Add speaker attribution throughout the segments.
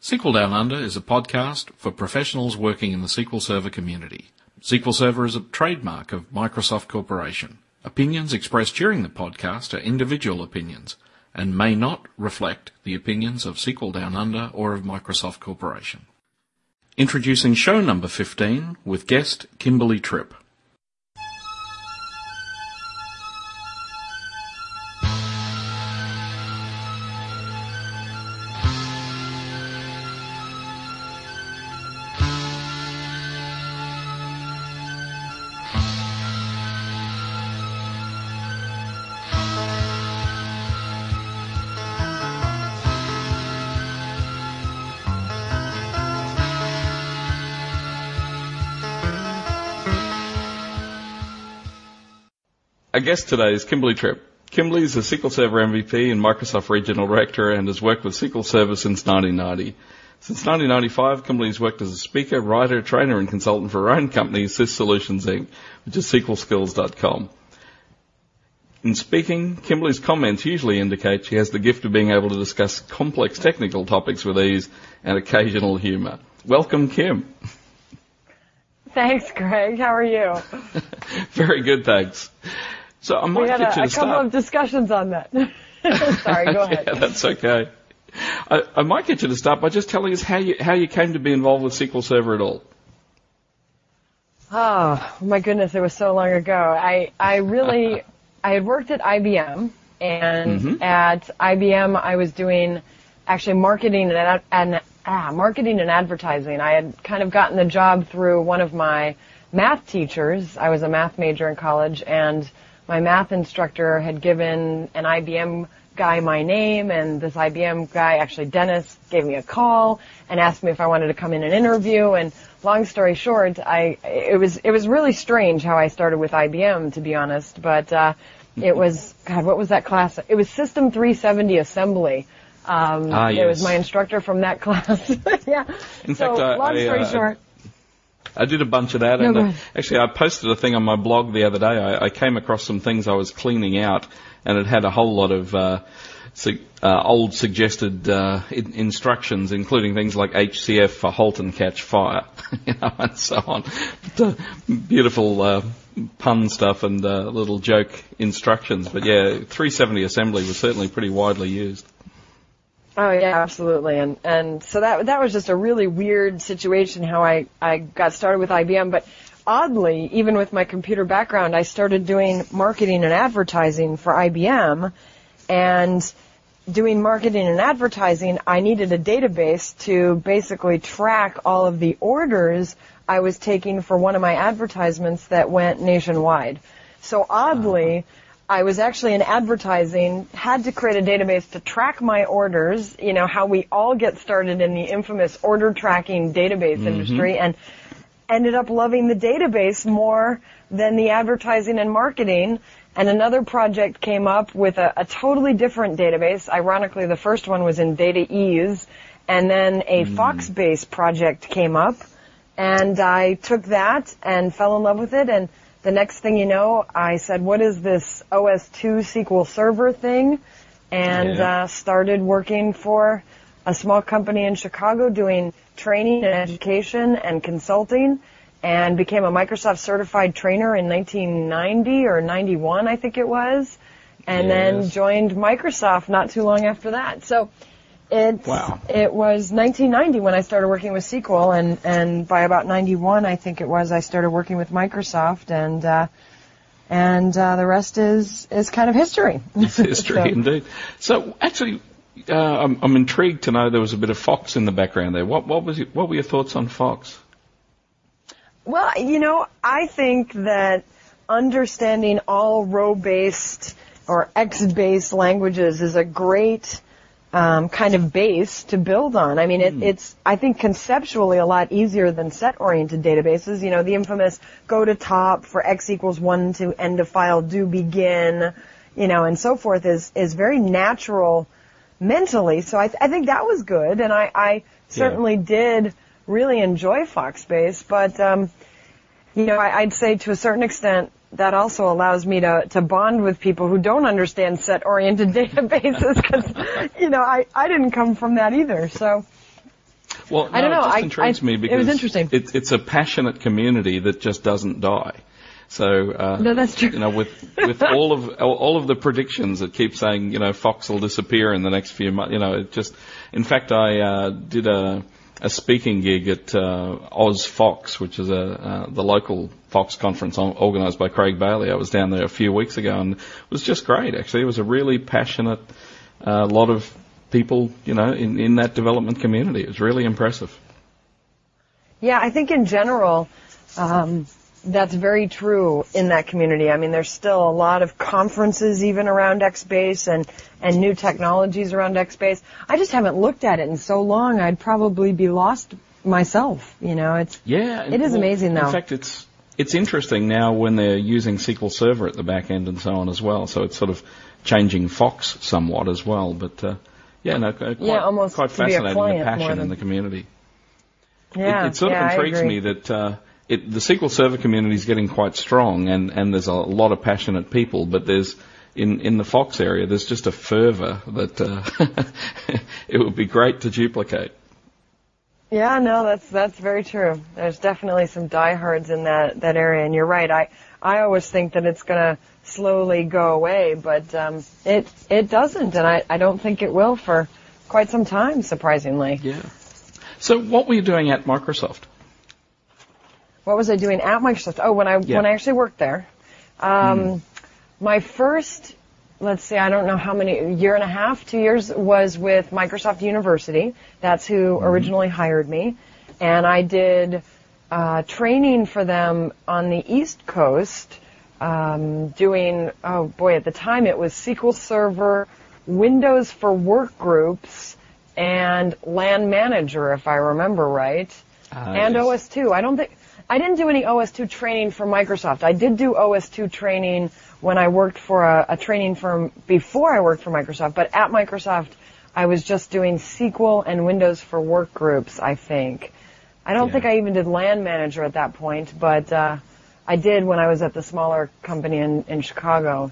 Speaker 1: SQL Down Under is a podcast for professionals working in the SQL Server community. SQL Server is a trademark of Microsoft Corporation. Opinions expressed during the podcast are individual opinions and may not reflect the opinions of SQL Down Under or of Microsoft Corporation. Introducing show number 15 with guest Kimberly Tripp.
Speaker 2: Our guest today is Kimberly Tripp. Kimberly is a SQL Server MVP and Microsoft Regional Director and has worked with SQL Server since 1990. Since 1995, Kimberly has worked as a speaker, writer, trainer and consultant for her own company, SYSolutions Inc., which is SQLskills.com. In speaking, Kimberly's comments usually indicate she has the gift of being able to discuss complex technical topics with ease and occasional humour. Welcome, Kim.
Speaker 3: Thanks, Greg. How are you?
Speaker 2: Very good, thanks. So I might
Speaker 3: we had
Speaker 2: get
Speaker 3: a,
Speaker 2: you
Speaker 3: a couple of discussions on that. Sorry, go ahead.
Speaker 2: yeah, that's okay. I, I might get you to start by just telling us how you how you came to be involved with SQL Server at all.
Speaker 3: Oh my goodness, it was so long ago. I I really I had worked at IBM, and
Speaker 2: Mhm.
Speaker 3: at IBM I was doing actually marketing and, ad- and ah, marketing and advertising. I had kind of gotten the job through one of my math teachers. I was a math major in college, and my math instructor had given an IBM guy my name, and this IBM guy, actually Dennis, gave me a call and asked me if I wanted to come in and interview. And long story short, I it was it was really strange how I started with IBM, to be honest. But uh, it was God, what was that class? It was System 370 Assembly. Um,
Speaker 2: Ah,
Speaker 3: It was my instructor from that class. yeah.
Speaker 2: In
Speaker 3: so
Speaker 2: fact, I-
Speaker 3: long
Speaker 2: I,
Speaker 3: story
Speaker 2: uh,
Speaker 3: short.
Speaker 2: I did a bunch of that,
Speaker 3: No,
Speaker 2: and uh, actually, I posted a thing on my blog the other day. I, I came across some things I was cleaning out, and it had a whole lot of uh, su- uh, old suggested uh, in- instructions, including things like HCF for halt and catch fire, you know, and so on. But, uh, beautiful uh, pun stuff and uh, little joke instructions. But yeah, 370 assembly was certainly pretty widely used.
Speaker 3: Oh yeah, absolutely. And and so that that was just a really weird situation how I I got started with IBM, but oddly, even with my computer background, I started doing marketing and advertising for IBM and doing marketing and advertising, I needed a database to basically track all of the orders I was taking for one of my advertisements that went nationwide. So oddly, uh-huh. I was actually in advertising, had to create a database to track my orders, you know, how we all get started in the infamous order tracking database mm-hmm. industry and ended up loving the database more than the advertising and marketing. And another project came up with a, a totally different database. Ironically, the first one was in DataEase. And then a mm. FoxBase project came up. And I took that and fell in love with it. And the next thing you know, I said, what is this OS2 SQL Server thing? And
Speaker 2: Yeah.
Speaker 3: uh, started working for a small company in Chicago doing training and education and consulting and became a Microsoft certified trainer in 1990 or 91, I think it was. And then joined Microsoft not too long after that. So it
Speaker 2: Wow.
Speaker 3: it was 1990 when I started working with SQL, and and by about 91, I think it was, I started working with Microsoft, and uh, and uh, the rest is is kind of history.
Speaker 2: It's history
Speaker 3: So-
Speaker 2: indeed. So actually, uh, I'm, I'm intrigued to know there was a bit of Fox in the background there. What, what was your, what were your thoughts on Fox?
Speaker 3: Well, you know, I think that understanding all row-based or Xbase languages is a great um, kind of base to build on. I mean, it, it's I think conceptually a lot easier than set-oriented databases. You know, the infamous go to top for X equals one to end of file do begin, you know, and so forth is is very natural mentally. So I, th- I think that was good, and I, I certainly did really enjoy Foxbase. But um, you know, I, I'd say to a certain extent that also allows me to to bond with people who don't understand set-oriented databases because you know I I didn't come from that either. So
Speaker 2: Well,
Speaker 3: I don't know.
Speaker 2: It just
Speaker 3: I-
Speaker 2: intrigues
Speaker 3: I-
Speaker 2: me
Speaker 3: it
Speaker 2: because
Speaker 3: was interesting.
Speaker 2: It, it's a passionate community that just doesn't die. So uh,
Speaker 3: No, that's true.
Speaker 2: You know, with with all of all of the predictions that keep saying, you know, Fox will disappear in the next few months. You know, it just. In fact, I uh, did a a speaking gig at uh, OzFox, which is a uh, the local Fox conference organised by Craig Bailey. I was down there a few weeks ago, and it was just great. Actually, it was a really passionate uh, lot of people, you know, in in that development community. It was really impressive.
Speaker 3: Yeah, I think in general, um, that's very true in that community. I mean, there's still a lot of conferences even around Xbase and, and new technologies around Xbase. I just haven't looked at it in so long, I'd probably be lost myself. You know, it's,
Speaker 2: Yeah,
Speaker 3: It is amazing, though.
Speaker 2: In fact, it's it's interesting now when they're using SQL Server at the back end and so on as well. So it's sort of changing Fox somewhat as well. But uh, yeah, no, quite,
Speaker 3: Yeah, almost
Speaker 2: quite
Speaker 3: to be a
Speaker 2: fascinating the passion in the community.
Speaker 3: yeah.
Speaker 2: it, it sort
Speaker 3: yeah,
Speaker 2: of intrigues me that uh, it, the SQL Server community is getting quite strong, and, and there's a lot of passionate people. But there's in in the Fox area, there's just a fervour that uh, it would be great to duplicate.
Speaker 3: Yeah, no, that's that's very true. There's definitely some diehards in that that area, and you're right. I I always think that it's gonna slowly go away, but um, it it doesn't, and I I don't think it will for quite some time, surprisingly.
Speaker 2: Yeah. So what were you doing at Microsoft?
Speaker 3: What was I doing at Microsoft? Oh, when I
Speaker 2: Yeah.
Speaker 3: when I actually worked there, um, my first, let's see, I don't know how many year and a half, two years was with Microsoft University. That's who originally hired me, and I did uh, training for them on the East Coast, um, doing oh boy, at the time it was SQL Server, Windows for Work Groups, and LAN Manager, if I remember right
Speaker 2: Ah,
Speaker 3: and
Speaker 2: yes.
Speaker 3: OS2. I don't think I didn't do any OS2 training for Microsoft. I did do OS2 training when I worked for a, a training firm before I worked for Microsoft. But at Microsoft, I was just doing SQL and Windows for Work Groups. I think. I don't
Speaker 2: Yeah.
Speaker 3: think I even did LAN Manager at that point, but uh, I did when I was at the smaller company in, in Chicago.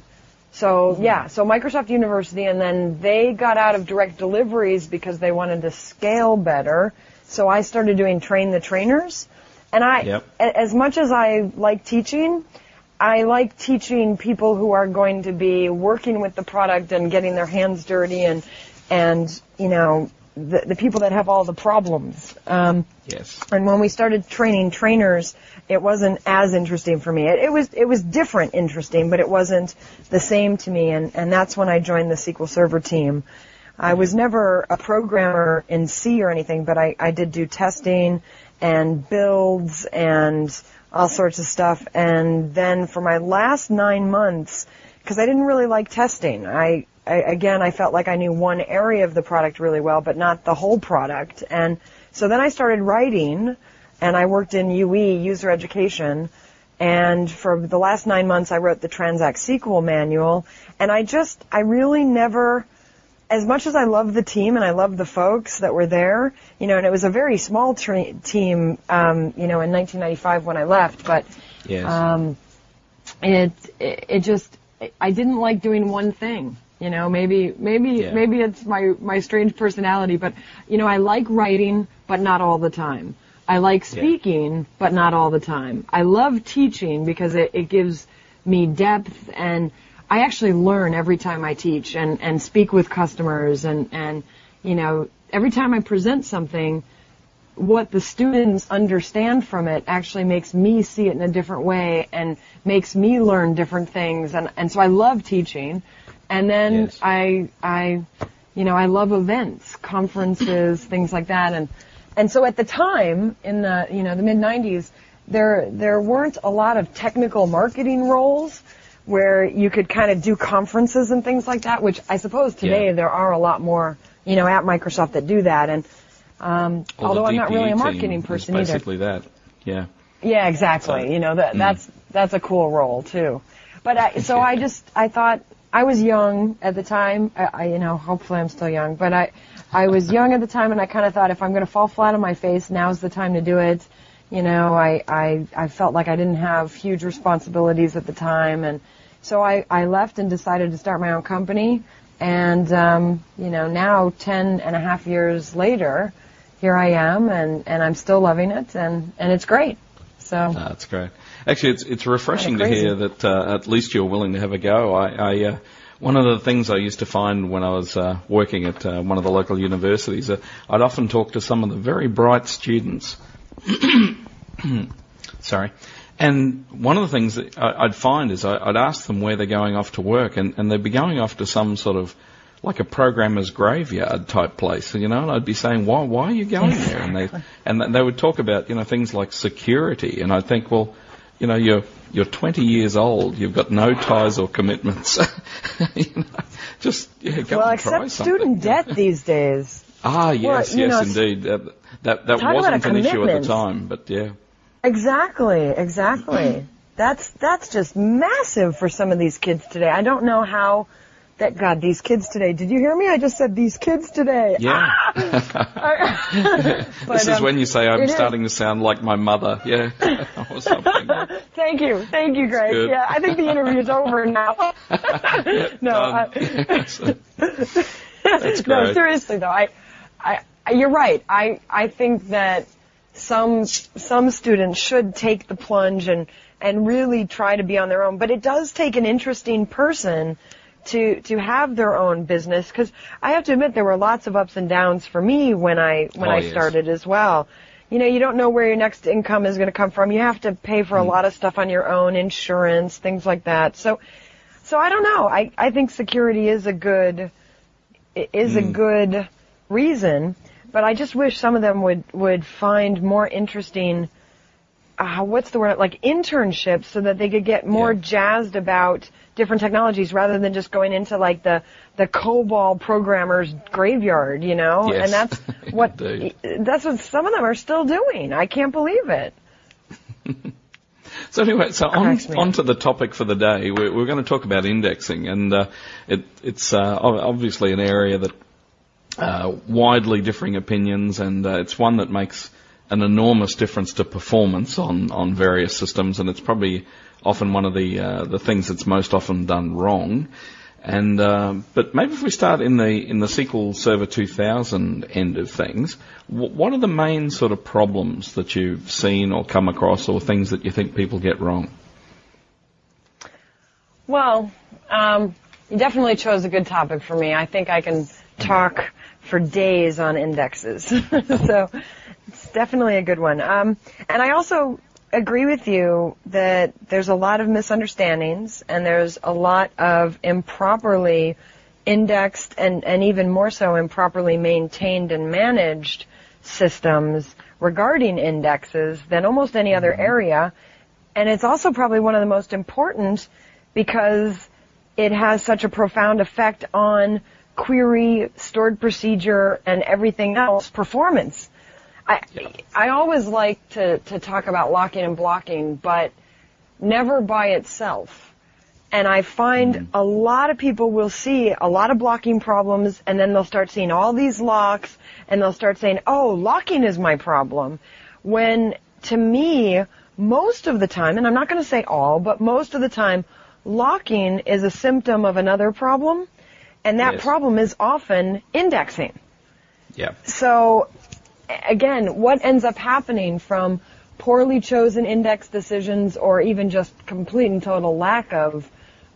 Speaker 3: So yeah, so Microsoft University, and then they got out of direct deliveries because they wanted to scale better. So I started doing train the trainers, and I,
Speaker 2: Yep.
Speaker 3: a- as much as I like teaching, I like teaching people who are going to be working with the product and getting their hands dirty, and and you know the the people that have all the problems. Um,
Speaker 2: Yes.
Speaker 3: and when we started training trainers, it wasn't as interesting for me. It, it was it was different interesting, but it wasn't the same to me. And and that's when I joined the SQL Server team. I was never a programmer in C or anything, but I, I did do testing and builds and all sorts of stuff. And then for my last nine months, because I didn't really like testing, I, I again I felt like I knew one area of the product really well, but not the whole product. And so then I started writing, and I worked in UE user education. And for the last nine months, I wrote the Transact SQL manual. And I just, I really never, as much as I love the team and I love the folks that were there, you know, and it was a very small tre- team, um, you know, in 1995 when I left, but
Speaker 2: Yes.
Speaker 3: um, it, it it just I didn't like doing one thing. You know, maybe maybe
Speaker 2: Yeah.
Speaker 3: maybe it's my my strange personality, but you know, I like writing, but not all the time. I like
Speaker 2: Yeah.
Speaker 3: speaking, but not all the time. I love teaching because it, it gives me depth and I actually learn every time I teach and, and speak with customers and, and, you know, every time I present something, what the students understand from it actually makes me see it in a different way and makes me learn different things and, and so I love teaching. And then
Speaker 2: Yes.
Speaker 3: I I you know, I love events, conferences, things like that and and so at the time in the you know, the mid nineties, there there weren't a lot of technical marketing roles where you could kind of do conferences and things like that, which I suppose today
Speaker 2: Yeah.
Speaker 3: there are a lot more, you know, at Microsoft that do that and um,
Speaker 2: Well,
Speaker 3: although I'm not really a marketing person either.
Speaker 2: basically that. Yeah.
Speaker 3: Yeah, exactly.
Speaker 2: So-
Speaker 3: you know that
Speaker 2: Mm.
Speaker 3: that's that's a cool role too. But I, so I just I thought I was young at the time. I, I you know hopefully I'm still young, but I I was young at the time, and I kind of thought if I'm going to fall flat on my face, now's the time to do it. You know, I I I felt like I didn't have huge responsibilities at the time, and so I I left and decided to start my own company. And um, you know now ten and a half years later, here I am, and and I'm still loving it, and and it's great. So
Speaker 2: That's great. Actually, it's it's refreshing to hear that uh, at least you're willing to have a go. I, I uh, one of the things I used to find when I was uh, working at uh, one of the local universities, uh, I'd often talk to some of the very bright students. Sorry. And one of the things that I- I'd find is I- I'd ask them where they're going off to work, and, and they'd be going off to some sort of like a programmer's graveyard type place, you know, and I'd be saying, why, why are you going there? And they, and they would talk about, you know, things like security, and I'd think, well, you know, you're, you're 20 years old, you've got no ties or commitments, you know, just, yeah, go
Speaker 3: well,
Speaker 2: and try
Speaker 3: except student debt these days.
Speaker 2: Ah, yes,
Speaker 3: you
Speaker 2: yes,
Speaker 3: know,
Speaker 2: indeed. That, that, that wasn't an issue at the time, but yeah.
Speaker 3: Exactly, exactly. That's that's just massive for some of these kids today. I don't know how that God, these kids today. Did you hear me? I just said these kids today.
Speaker 2: Yeah.
Speaker 3: But,
Speaker 2: this is
Speaker 3: um,
Speaker 2: when you say I'm
Speaker 3: it is-
Speaker 2: starting to sound like my mother, yeah, or something.
Speaker 3: Thank you, thank you, Greg. Yeah, I think the interview is over now. no,
Speaker 2: Done.
Speaker 3: I.
Speaker 2: That's
Speaker 3: no, seriously though, I, I, you're right. I, I think that some, some students should take the plunge and, and really try to be on their own. But it does take an interesting person to, to have their own business. Cause I have to admit there were lots of ups and downs for me when I, when
Speaker 2: Oh,
Speaker 3: I
Speaker 2: yes.
Speaker 3: started as well. You know, you don't know where your next income is going to come from. You have to pay for a
Speaker 2: Mm.
Speaker 3: lot of stuff on your own, insurance, things like that. So, so I don't know. I, I think security is a good, is
Speaker 2: Hmm.
Speaker 3: a good reason, but I just wish some of them would, would find more interesting, uh, what's the word, like internships so that they could get more
Speaker 2: Yeah.
Speaker 3: jazzed about different technologies rather than just going into like the, the COBOL programmer's graveyard, you know?
Speaker 2: Yes.
Speaker 3: And that's what, that's what some of them are still doing. I can't believe it.
Speaker 2: So anyway, so on, on to the topic for the day. We're, we're going to talk about indexing, and uh, it, it's uh, obviously an area that uh, widely differing opinions, and uh, it's one that makes an enormous difference to performance on, on various systems, and it's probably often one of the uh, the things that's most often done wrong. And uh, but maybe if we start in the in the SQL Server 2000 end of things, wh- what are the main sort of problems that you've seen or come across, or things that you think people get wrong?
Speaker 3: Well, um, you definitely chose a good topic for me. I think I can talk for days on indexes. so it's definitely a good one. Um, and I also agree with you that there's a lot of misunderstandings and there's a lot of improperly indexed and, and even more so improperly maintained and managed systems regarding indexes than almost any other area. And it's also probably one of the most important because it has such a profound effect on query, stored procedure, and everything else performance. I, I always like to, to talk about locking and blocking, but never by itself. And I find mm-hmm. a lot of people will see a lot of blocking problems and then they'll start seeing all these locks and they'll start saying, oh, locking is my problem. When to me, most of the time, and I'm not going to say all, but most of the time, locking is a symptom of another problem and that
Speaker 2: Yes.
Speaker 3: problem is often indexing.
Speaker 2: Yeah.
Speaker 3: So, again, what ends up happening from poorly chosen index decisions or even just complete and total lack of,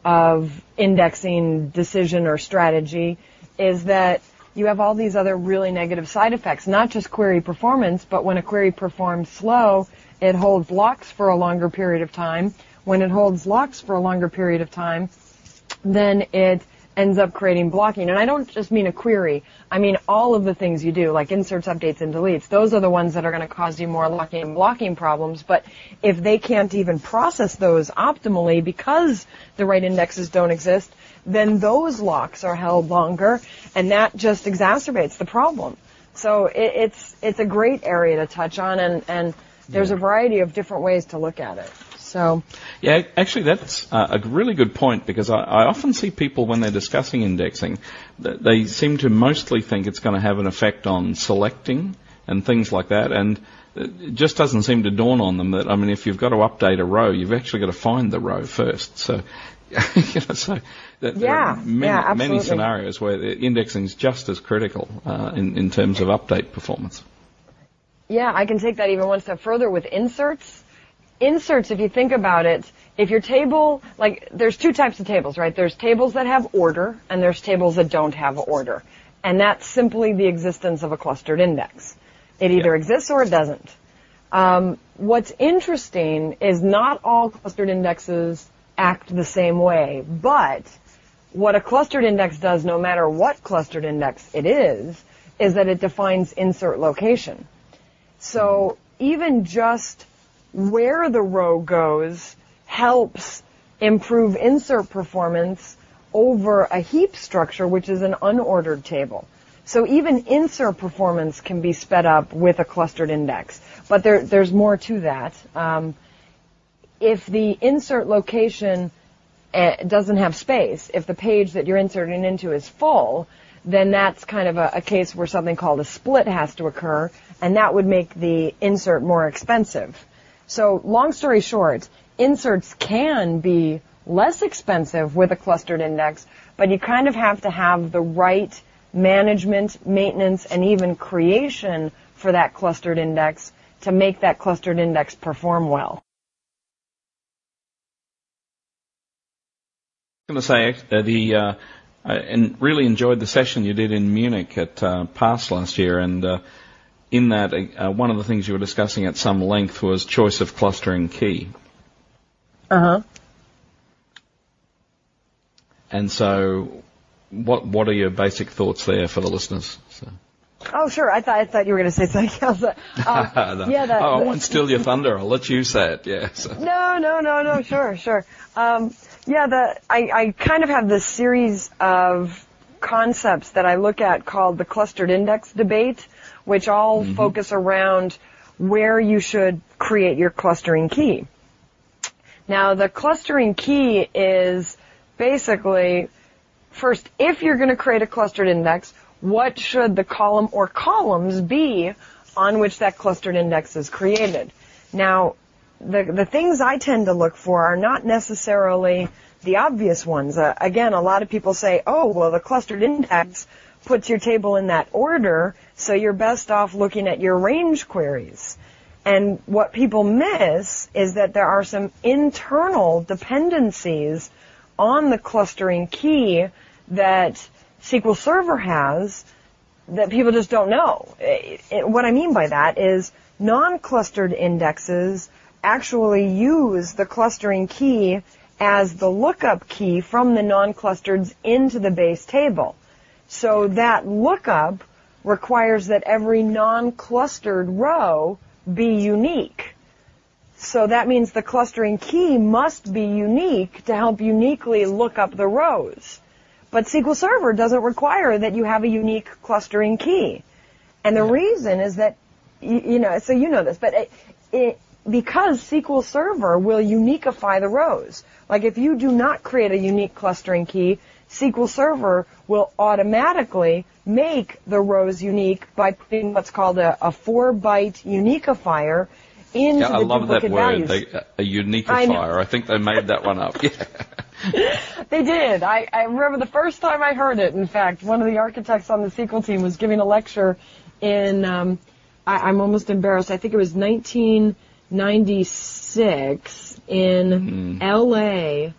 Speaker 3: of indexing decision or strategy is that you have all these other really negative side effects, not just query performance, but when a query performs slow, it holds locks for a longer period of time. When it holds locks for a longer period of time, then it ends up creating blocking. And I don't just mean a query. I mean all of the things you do, like inserts, updates, and deletes. Those are the ones that are going to cause you more locking and blocking problems. But if they can't even process those optimally because the right indexes don't exist, then those locks are held longer, and that just exacerbates the problem. So it, it's it's a great area to touch on, and and there's a variety of different ways to look at it. So
Speaker 2: Yeah, actually, that's a really good point because I, I often see people when they're discussing indexing, they seem to mostly think it's going to have an effect on selecting and things like that, and it just doesn't seem to dawn on them that I mean, if you've got to update a row, you've actually got to find the row first. So, you know, so that there are
Speaker 3: Yeah,
Speaker 2: many,
Speaker 3: yeah,
Speaker 2: many scenarios where the indexing is just as critical uh, in in terms of update performance.
Speaker 3: Yeah, I can take that even one step further with inserts. Inserts, if you think about it, if your table, like, there's two types of tables, right? There's tables that have order, and there's tables that don't have order. And that's simply the existence of a clustered index. It either
Speaker 2: Yeah.
Speaker 3: exists or it doesn't. Um, what's interesting is not all clustered indexes act the same way, but what a clustered index does, no matter what clustered index it is, is that it defines insert location. So even just where the row goes helps improve insert performance over a heap structure, which is an unordered table. So even insert performance can be sped up with a clustered index. But there, there's more to that. Um, if the insert location uh, doesn't have space, if the page that you're inserting into is full, then that's kind of a, a case where something called a split has to occur, and that would make the insert more expensive. So long story short, inserts can be less expensive with a clustered index, but you kind of have to have the right management, maintenance, and even creation for that clustered index to make that clustered index perform well.
Speaker 2: I was going to say uh, the uh, I really enjoyed the session you did in Munich at uh, PASS last year, and uh, in that uh, one of the things you were discussing at some length was choice of clustering key.
Speaker 3: Uh huh.
Speaker 2: And so, what what are your basic thoughts there for the listeners? So.
Speaker 3: Oh, sure. I thought I thought you were going to say something else. Um,
Speaker 2: No.
Speaker 3: yeah. That,
Speaker 2: oh, I won't steal your thunder. I'll let you say it. Yeah. So.
Speaker 3: No, no, no, no. Sure, sure. Um, yeah, the I, I kind of have this series of concepts that I look at called the clustered index debate, which all focus around where you should create your clustering key. Now, the clustering key is basically first, if you're going to create a clustered index, what should the column or columns be on which that clustered index is created? Now, the, the things I tend to look for are not necessarily the obvious ones. Uh, again, a lot of people say, oh, well, the clustered index puts your table in that order, so you're best off looking at your range queries. And what people miss is that there are some internal dependencies on the clustering key that SQL Server has that people just don't know. It- it- what I mean by that is non-clustered indexes actually use the clustering key as the lookup key from the non-clustereds into the base table. So that lookup requires that every non-clustered row be unique. So that means the clustering key must be unique to help uniquely look up the rows. But SQL Server doesn't require that you have a unique clustering key. And the reason is that, you, you know, so you know this, but it, it, because SQL Server will uniquify the rows. Like if you do not create a unique clustering key, SQL Server will automatically make the rows unique by putting what's called a, a four byte uniquifier into
Speaker 2: Yeah,
Speaker 3: the
Speaker 2: I love that word,
Speaker 3: values.
Speaker 2: they, a
Speaker 3: I
Speaker 2: uniquifier.
Speaker 3: know.
Speaker 2: I, think they made that one up. Yeah.
Speaker 3: They did. I, I remember the first time I heard it. In fact, one of the architects on the SQL team was giving a lecture in, um, I, I'm almost embarrassed. I think it was 1996 in LA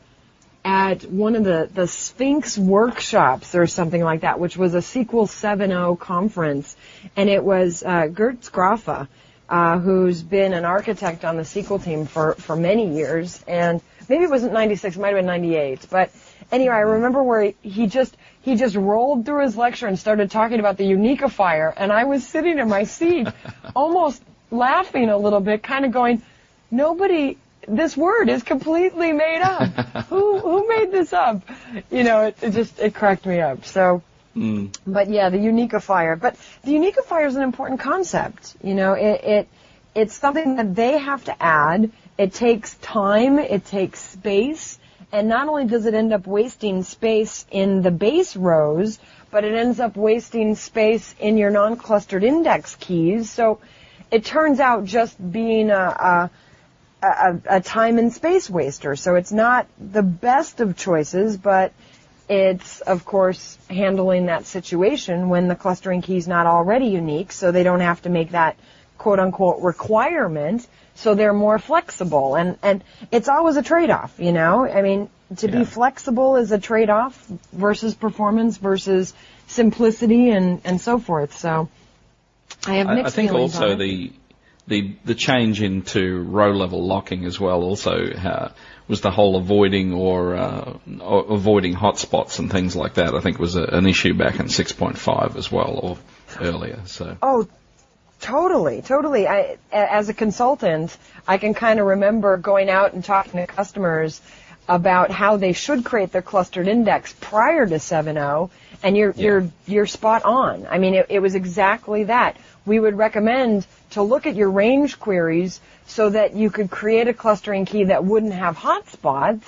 Speaker 3: at one of the, the Sphinx workshops or something like that, which was a SQL 7.0 conference. And it was uh, Goetz Graefe, uh, who's been an architect on the SQL team for, for many years. And maybe it wasn't 96, it might have been 98. But anyway, I remember where he, just, he just rolled through his lecture and started talking about the uniquifier. And I was sitting in my seat almost laughing a little bit, kind of going, nobody, this word is completely made up. who, who made this up? You know, it, it just, it cracked me up. So,
Speaker 2: Mm.
Speaker 3: but yeah, the uniqueifier. But the uniqueifier is an important concept. You know, it, it it's something that they have to add. It takes time. It takes space. And not only does it end up wasting space in the base rows, but it ends up wasting space in your non-clustered index keys. So it turns out just being a, a a, a time and space waster. So it's not the best of choices, but it's of course handling that situation when the clustering key is not already unique, so they don't have to make that quote unquote requirement so they're more flexible and and it's always a trade-off you know i mean to
Speaker 2: Yeah.
Speaker 3: be flexible is a trade-off versus performance versus simplicity and and so forth so i have
Speaker 2: I,
Speaker 3: mixed
Speaker 2: I think
Speaker 3: feelings
Speaker 2: also the the the change into row level locking as well also uh, was the whole avoiding or, uh, or avoiding hotspots and things like that. I think was a, an issue back in 6.5 as well or earlier. So
Speaker 3: Oh, totally, totally. I, as a consultant, I can kind of remember going out and talking to customers about how they should create their clustered index prior to 7.0, and you're
Speaker 2: Yeah.
Speaker 3: you're you're spot on. I mean, it, it was exactly that. We would recommend to look at your range queries so that you could create a clustering key that wouldn't have hotspots.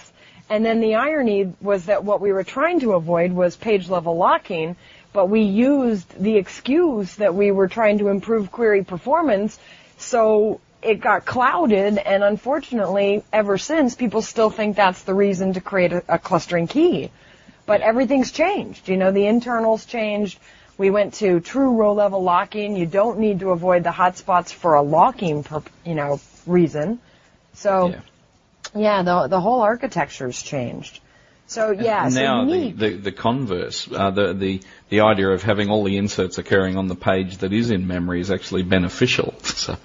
Speaker 3: And then the irony was that what we were trying to avoid was page level locking, but we used the excuse that we were trying to improve query performance, so it got clouded, and unfortunately, ever since, people still think that's the reason to create a, a clustering key. But everything's changed. You know, the internals changed. We went to true row level locking. You don't need to avoid the hotspots for a locking, per, you know, reason. So,
Speaker 2: yeah.
Speaker 3: yeah, the the whole architecture's changed. So yeah, so
Speaker 2: now the, the the converse, uh, the the the idea of having all the inserts occurring on the page that is in memory is actually beneficial. So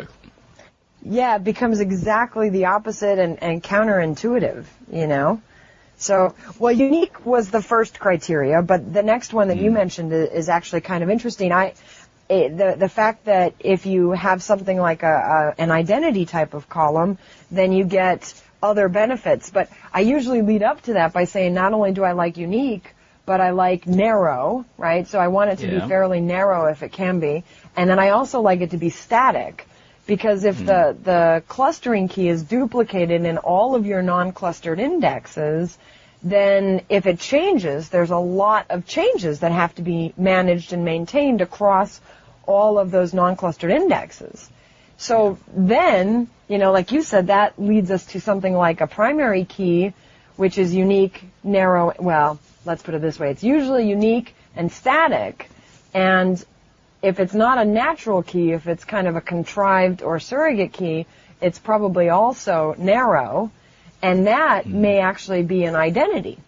Speaker 3: yeah, it becomes exactly the opposite and, and counterintuitive, you know? So, well, unique was the first criteria, but the next one that you hmm. mentioned is actually kind of interesting. I, it, the, the fact that if you have something like a, a, an identity type of column, then you get other benefits. But I usually lead up to that by saying not only do I like unique, but I like narrow, right? So I want it to
Speaker 2: Yeah.
Speaker 3: be fairly narrow if it can be. And then I also like it to be static because if the, hmm. the clustering key is duplicated in all of your non-clustered indexes, then if it changes, there's a lot of changes that have to be managed and maintained across all of those non-clustered indexes. So then, you know, like you said, that leads us to something like a primary key, which is unique, narrow, well, let's put it this way. It's usually unique and static. And if it's not a natural key, if it's kind of a contrived or surrogate key, it's probably also narrow. And that hmm. may actually be an identity,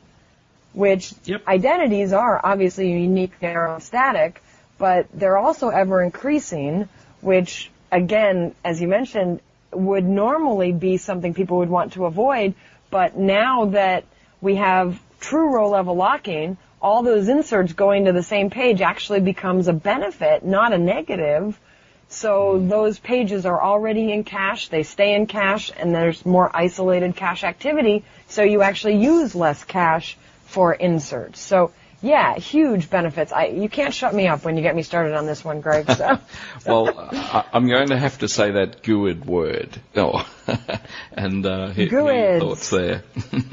Speaker 3: which
Speaker 2: Yep.
Speaker 3: identities are obviously unique, narrow, static, but they're also ever increasing, which again, as you mentioned, would normally be something people would want to avoid. But now that we have true row level locking, all those inserts going to the same page actually becomes a benefit, not a negative. So those pages are already in cache, they stay in cache, and there's more isolated cache activity, so you actually use less cache for inserts. So yeah, huge benefits. I, you can't shut me up when you get me started on this one, Greg. So.
Speaker 2: well, I, I'm going to have to say that GUID word. Oh, and uh, me
Speaker 3: GUIDs.
Speaker 2: thoughts there.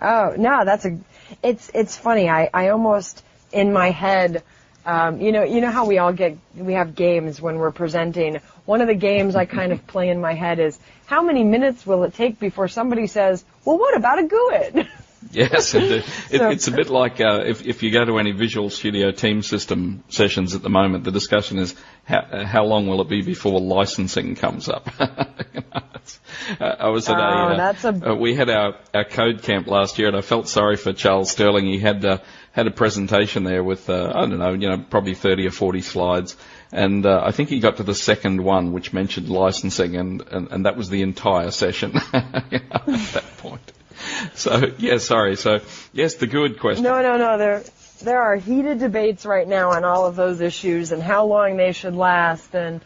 Speaker 3: Oh no, that's a. It's it's funny. I I almost in my head. Um, you know, you know how we all get we have games when we're presenting. One of the games I kind of play in my head is how many minutes will it take before somebody says, "Well, what about a GUID?"
Speaker 2: Yes, it, it,
Speaker 3: So-
Speaker 2: it's a bit like uh, if, if you go to any Visual Studio Team System sessions at the moment, the discussion is how, uh, how long will it be before licensing comes up? You know, it's- uh, I was at
Speaker 3: Oh,
Speaker 2: a, uh,
Speaker 3: that's a-
Speaker 2: uh, we had our, our code camp last year, and I felt sorry for Charles Sterling. He had uh, had a presentation there with uh, I don't know, you know, probably thirty or forty slides. And uh, I think he got to the second one, which mentioned licensing, and, and, and that was the entire session at that point. So yeah, sorry. So yes, the good question.
Speaker 3: no, no, no. There there are heated debates right now on all of those issues and how long they should last and.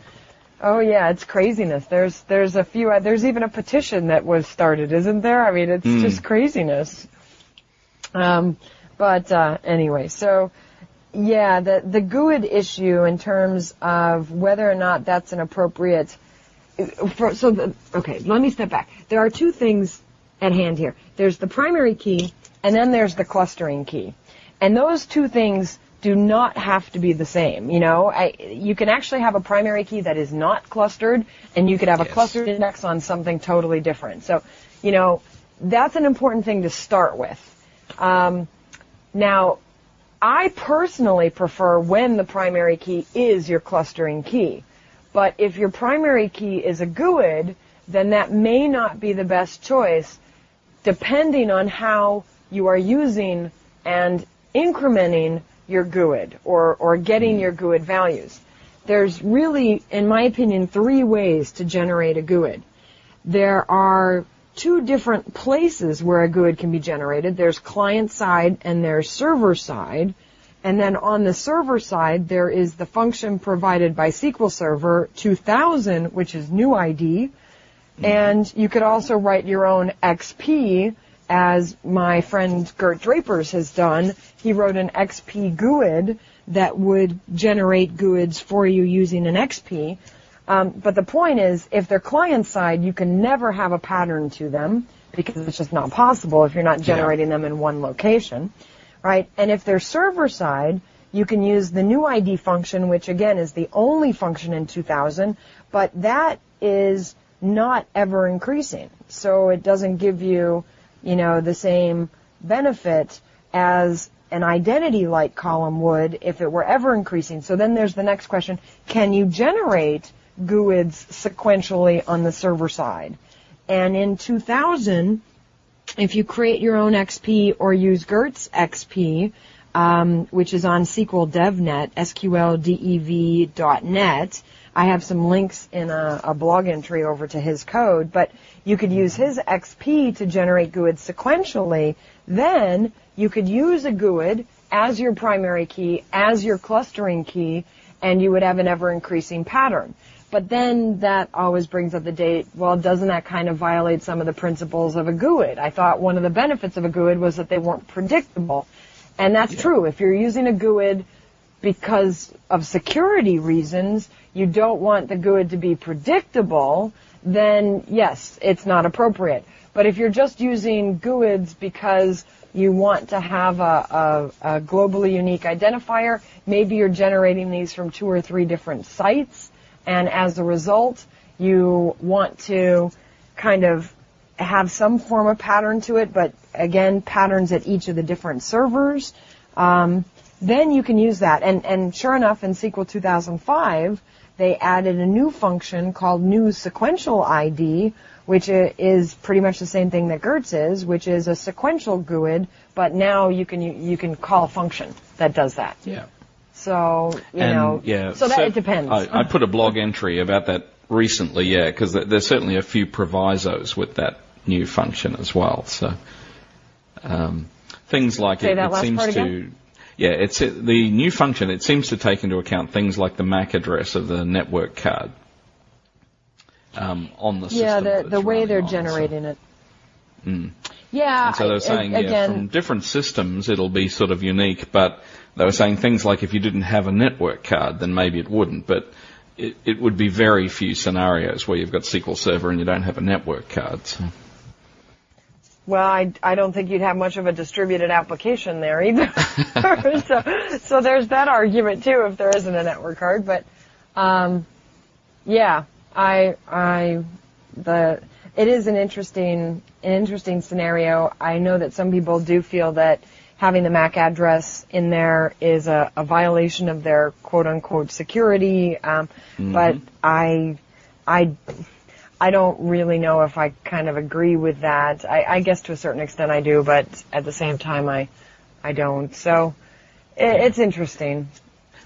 Speaker 3: Oh yeah, it's craziness. There's there's a few. There's even a petition that was started, isn't there? I mean, it's just craziness. Um, but uh, anyway, so yeah, the the GUID issue in terms of whether or not that's an appropriate. For, so the, okay, let me step back. There are two things at hand here. There's the primary key, and then there's the clustering key, and those two things do not have to be the same. You know, I, you can actually have a primary key that is not clustered, and you could have a clustered index on something totally different. So, you know, that's an important thing to start with. Um, now, I personally prefer when the primary key is your clustering key. But if your primary key is a GUID, then that may not be the best choice depending on how you are using and incrementing your GUID or, or getting your GUID values. There's really, in my opinion, three ways to generate a GUID. There are two different places where a GUID can be generated. There's client side and there's server side. And then on the server side, there is the function provided by SQL Server 2000, which is new ID. Mm-hmm. And you could also write your own XP as my friend Gert Drapers has done. He wrote an XP GUID that would generate GUIDs for you using an XP. Um, but the point is, if they're client side, you can never have a pattern to them because it's just not possible if you're not generating yeah. them in one location, right? And if they're server side, you can use the new ID function, which again is the only function in 2000, but that is not ever increasing. So it doesn't give you, you know, the same benefit as an identity like column would if it were ever increasing. So then there's the next question, can you generate GUIDs sequentially on the server side? And in 2000, if you create your own XP or use Gert's XP, um, which is on SQL DevNet, SQLDEV.net, I have some links in a, a, blog entry over to his code, but you could use his XP to generate GUIDs sequentially. Then you could use a GUID as your primary key, as your clustering key, and you would have an ever increasing pattern. But then that always brings up the date, well, doesn't that kind of violate some of the principles of a GUID? I thought one of the benefits of a GUID was that they weren't predictable. And that's yeah. true. If you're using a GUID because of security reasons, you don't want the GUID to be predictable, then yes, it's not appropriate. But if you're just using GUIDs because you want to have a, a, a, globally unique identifier, maybe you're generating these from two or three different sites, and as a result, you want to kind of have some form of pattern to it, but again, patterns at each of the different servers. Um, then you can use that. And, and sure enough, in SQL 2005, they added a new function called new sequential ID, which is pretty much the same thing that Gert's is, which is a sequential GUID, but now you can you can call a function that does that.
Speaker 2: Yeah.
Speaker 3: So you and, know, yeah, so that so it depends.
Speaker 2: I, I, put a blog entry about that recently, yeah, because there's certainly a few provisos with that new function as well. So um, things like
Speaker 3: Say
Speaker 2: it,
Speaker 3: it
Speaker 2: seems
Speaker 3: to.
Speaker 2: Again? Yeah, it's the new function. It seems to take into account things like the MAC address of the network card um, on the
Speaker 3: yeah,
Speaker 2: system.
Speaker 3: Yeah, the, the way they're on, generating so. it.
Speaker 2: Mm.
Speaker 3: Yeah.
Speaker 2: And so they're saying, I, again, yeah, from different systems it'll be sort of unique, but they were saying things like if you didn't have a network card, then maybe it wouldn't, but it, it would be very few scenarios where you've got SQL Server and you don't have a network card. So.
Speaker 3: Well, I, I don't think you'd have much of a distributed application there either. so, so there's that argument too if there isn't a network card. But um, yeah, I I the it is an interesting an interesting scenario. I know that some people do feel that having the MAC address in there is a, a violation of their quote unquote security. Um, mm-hmm. But I I I don't really know if I kind of agree with that. I, I guess to a certain extent I do, but at the same time I, I don't. So it, it's interesting.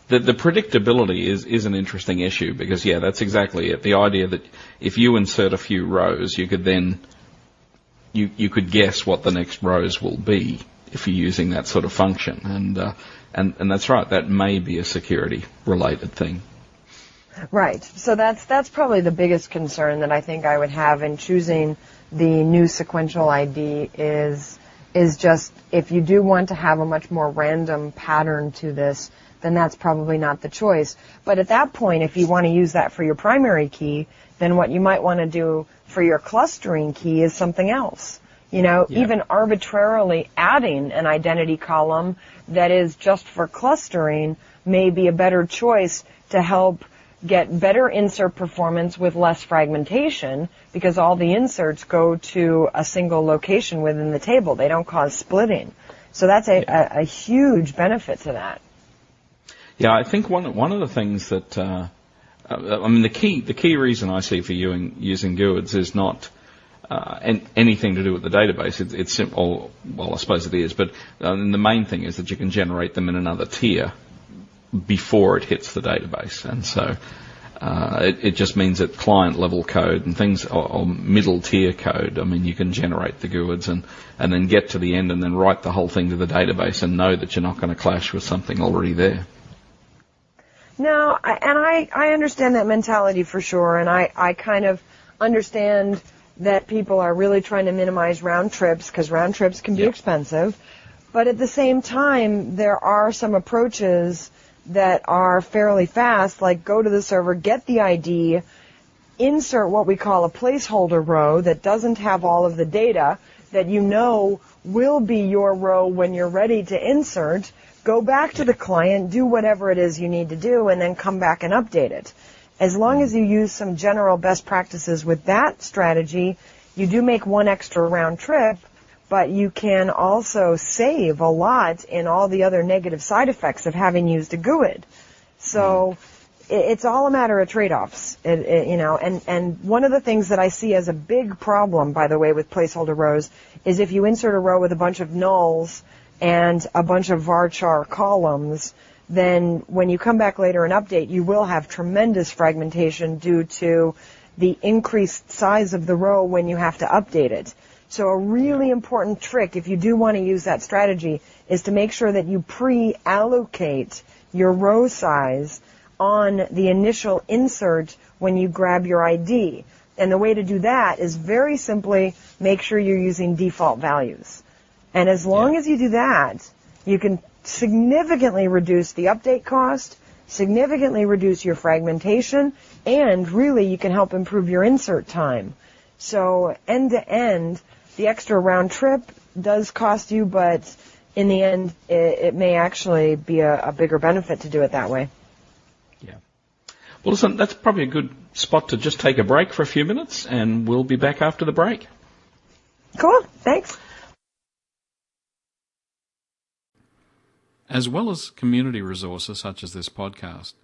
Speaker 2: The, the predictability is, is an interesting issue because yeah, that's exactly it. The idea that if you insert a few rows, you could then, you, you could guess what the next rows will be if you're using that sort of function. And, uh, and, and that's right, that may be a security related thing.
Speaker 3: Right. So that's that's probably the biggest concern that I think I would have in choosing the new sequential ID is is just if you do want to have a much more random pattern to this, then that's probably not the choice. But at that point, if you want to use that for your primary key, then what you might want to do for your clustering key is something else. You know, yeah. even arbitrarily adding an identity column that is just for clustering may be a better choice to help get better insert performance with less fragmentation because all the inserts go to a single location within the table. They don't cause splitting. So that's a, a, a huge benefit to that.
Speaker 2: Yeah, I think one one of the things that uh, Uh, I mean, the key the key reason I see for using using GUIDs is not uh, and anything to do with the database. It's, it's simple. Well, I suppose it is, but uh, the main thing is that you can generate them in another tier before it hits the database, and so. Uh, it, it, just means that client level code and things, or, or, middle tier code, I mean, you can generate the GUIDs and, and then get to the end and then write the whole thing to the database and know that you're not going to clash with something already there.
Speaker 3: No, I, and I, I understand that mentality for sure, and I, I kind of understand that people are really trying to minimize round trips because round trips can be yep. expensive. But at the same time, there are some approaches that are fairly fast, like go to the server, get the ID, insert what we call a placeholder row that doesn't have all of the data that you know will be your row when you're ready to insert, go back to the client, do whatever it is you need to do, and then come back and update it. As long as you use some general best practices with that strategy, you do make one extra round trip, but you can also save a lot in all the other negative side effects of having used a GUID. So hmm. it's all a matter of trade-offs, it, it, you know. And and one of the things that I see as a big problem, by the way, with placeholder rows, is if you insert a row with a bunch of nulls and a bunch of varchar columns, then when you come back later and update, you will have tremendous fragmentation due to the increased size of the row when you have to update it. So a really important trick, if you do want to use that strategy, is to make sure that you pre-allocate your row size on the initial insert when you grab your ID. And the way to do that is very simply make sure you're using default values. And as long yeah. as you do that, you can significantly reduce the update cost, significantly reduce your fragmentation, and really you can help improve your insert time. So end to end, the extra round trip does cost you, but in the end, it, it may actually be a, a, bigger benefit to do it that way.
Speaker 2: Yeah. Well, listen, that's probably a good spot to just take a break for a few minutes, and we'll be back after the break.
Speaker 3: Cool. Thanks.
Speaker 1: As well as community resources such as this podcast,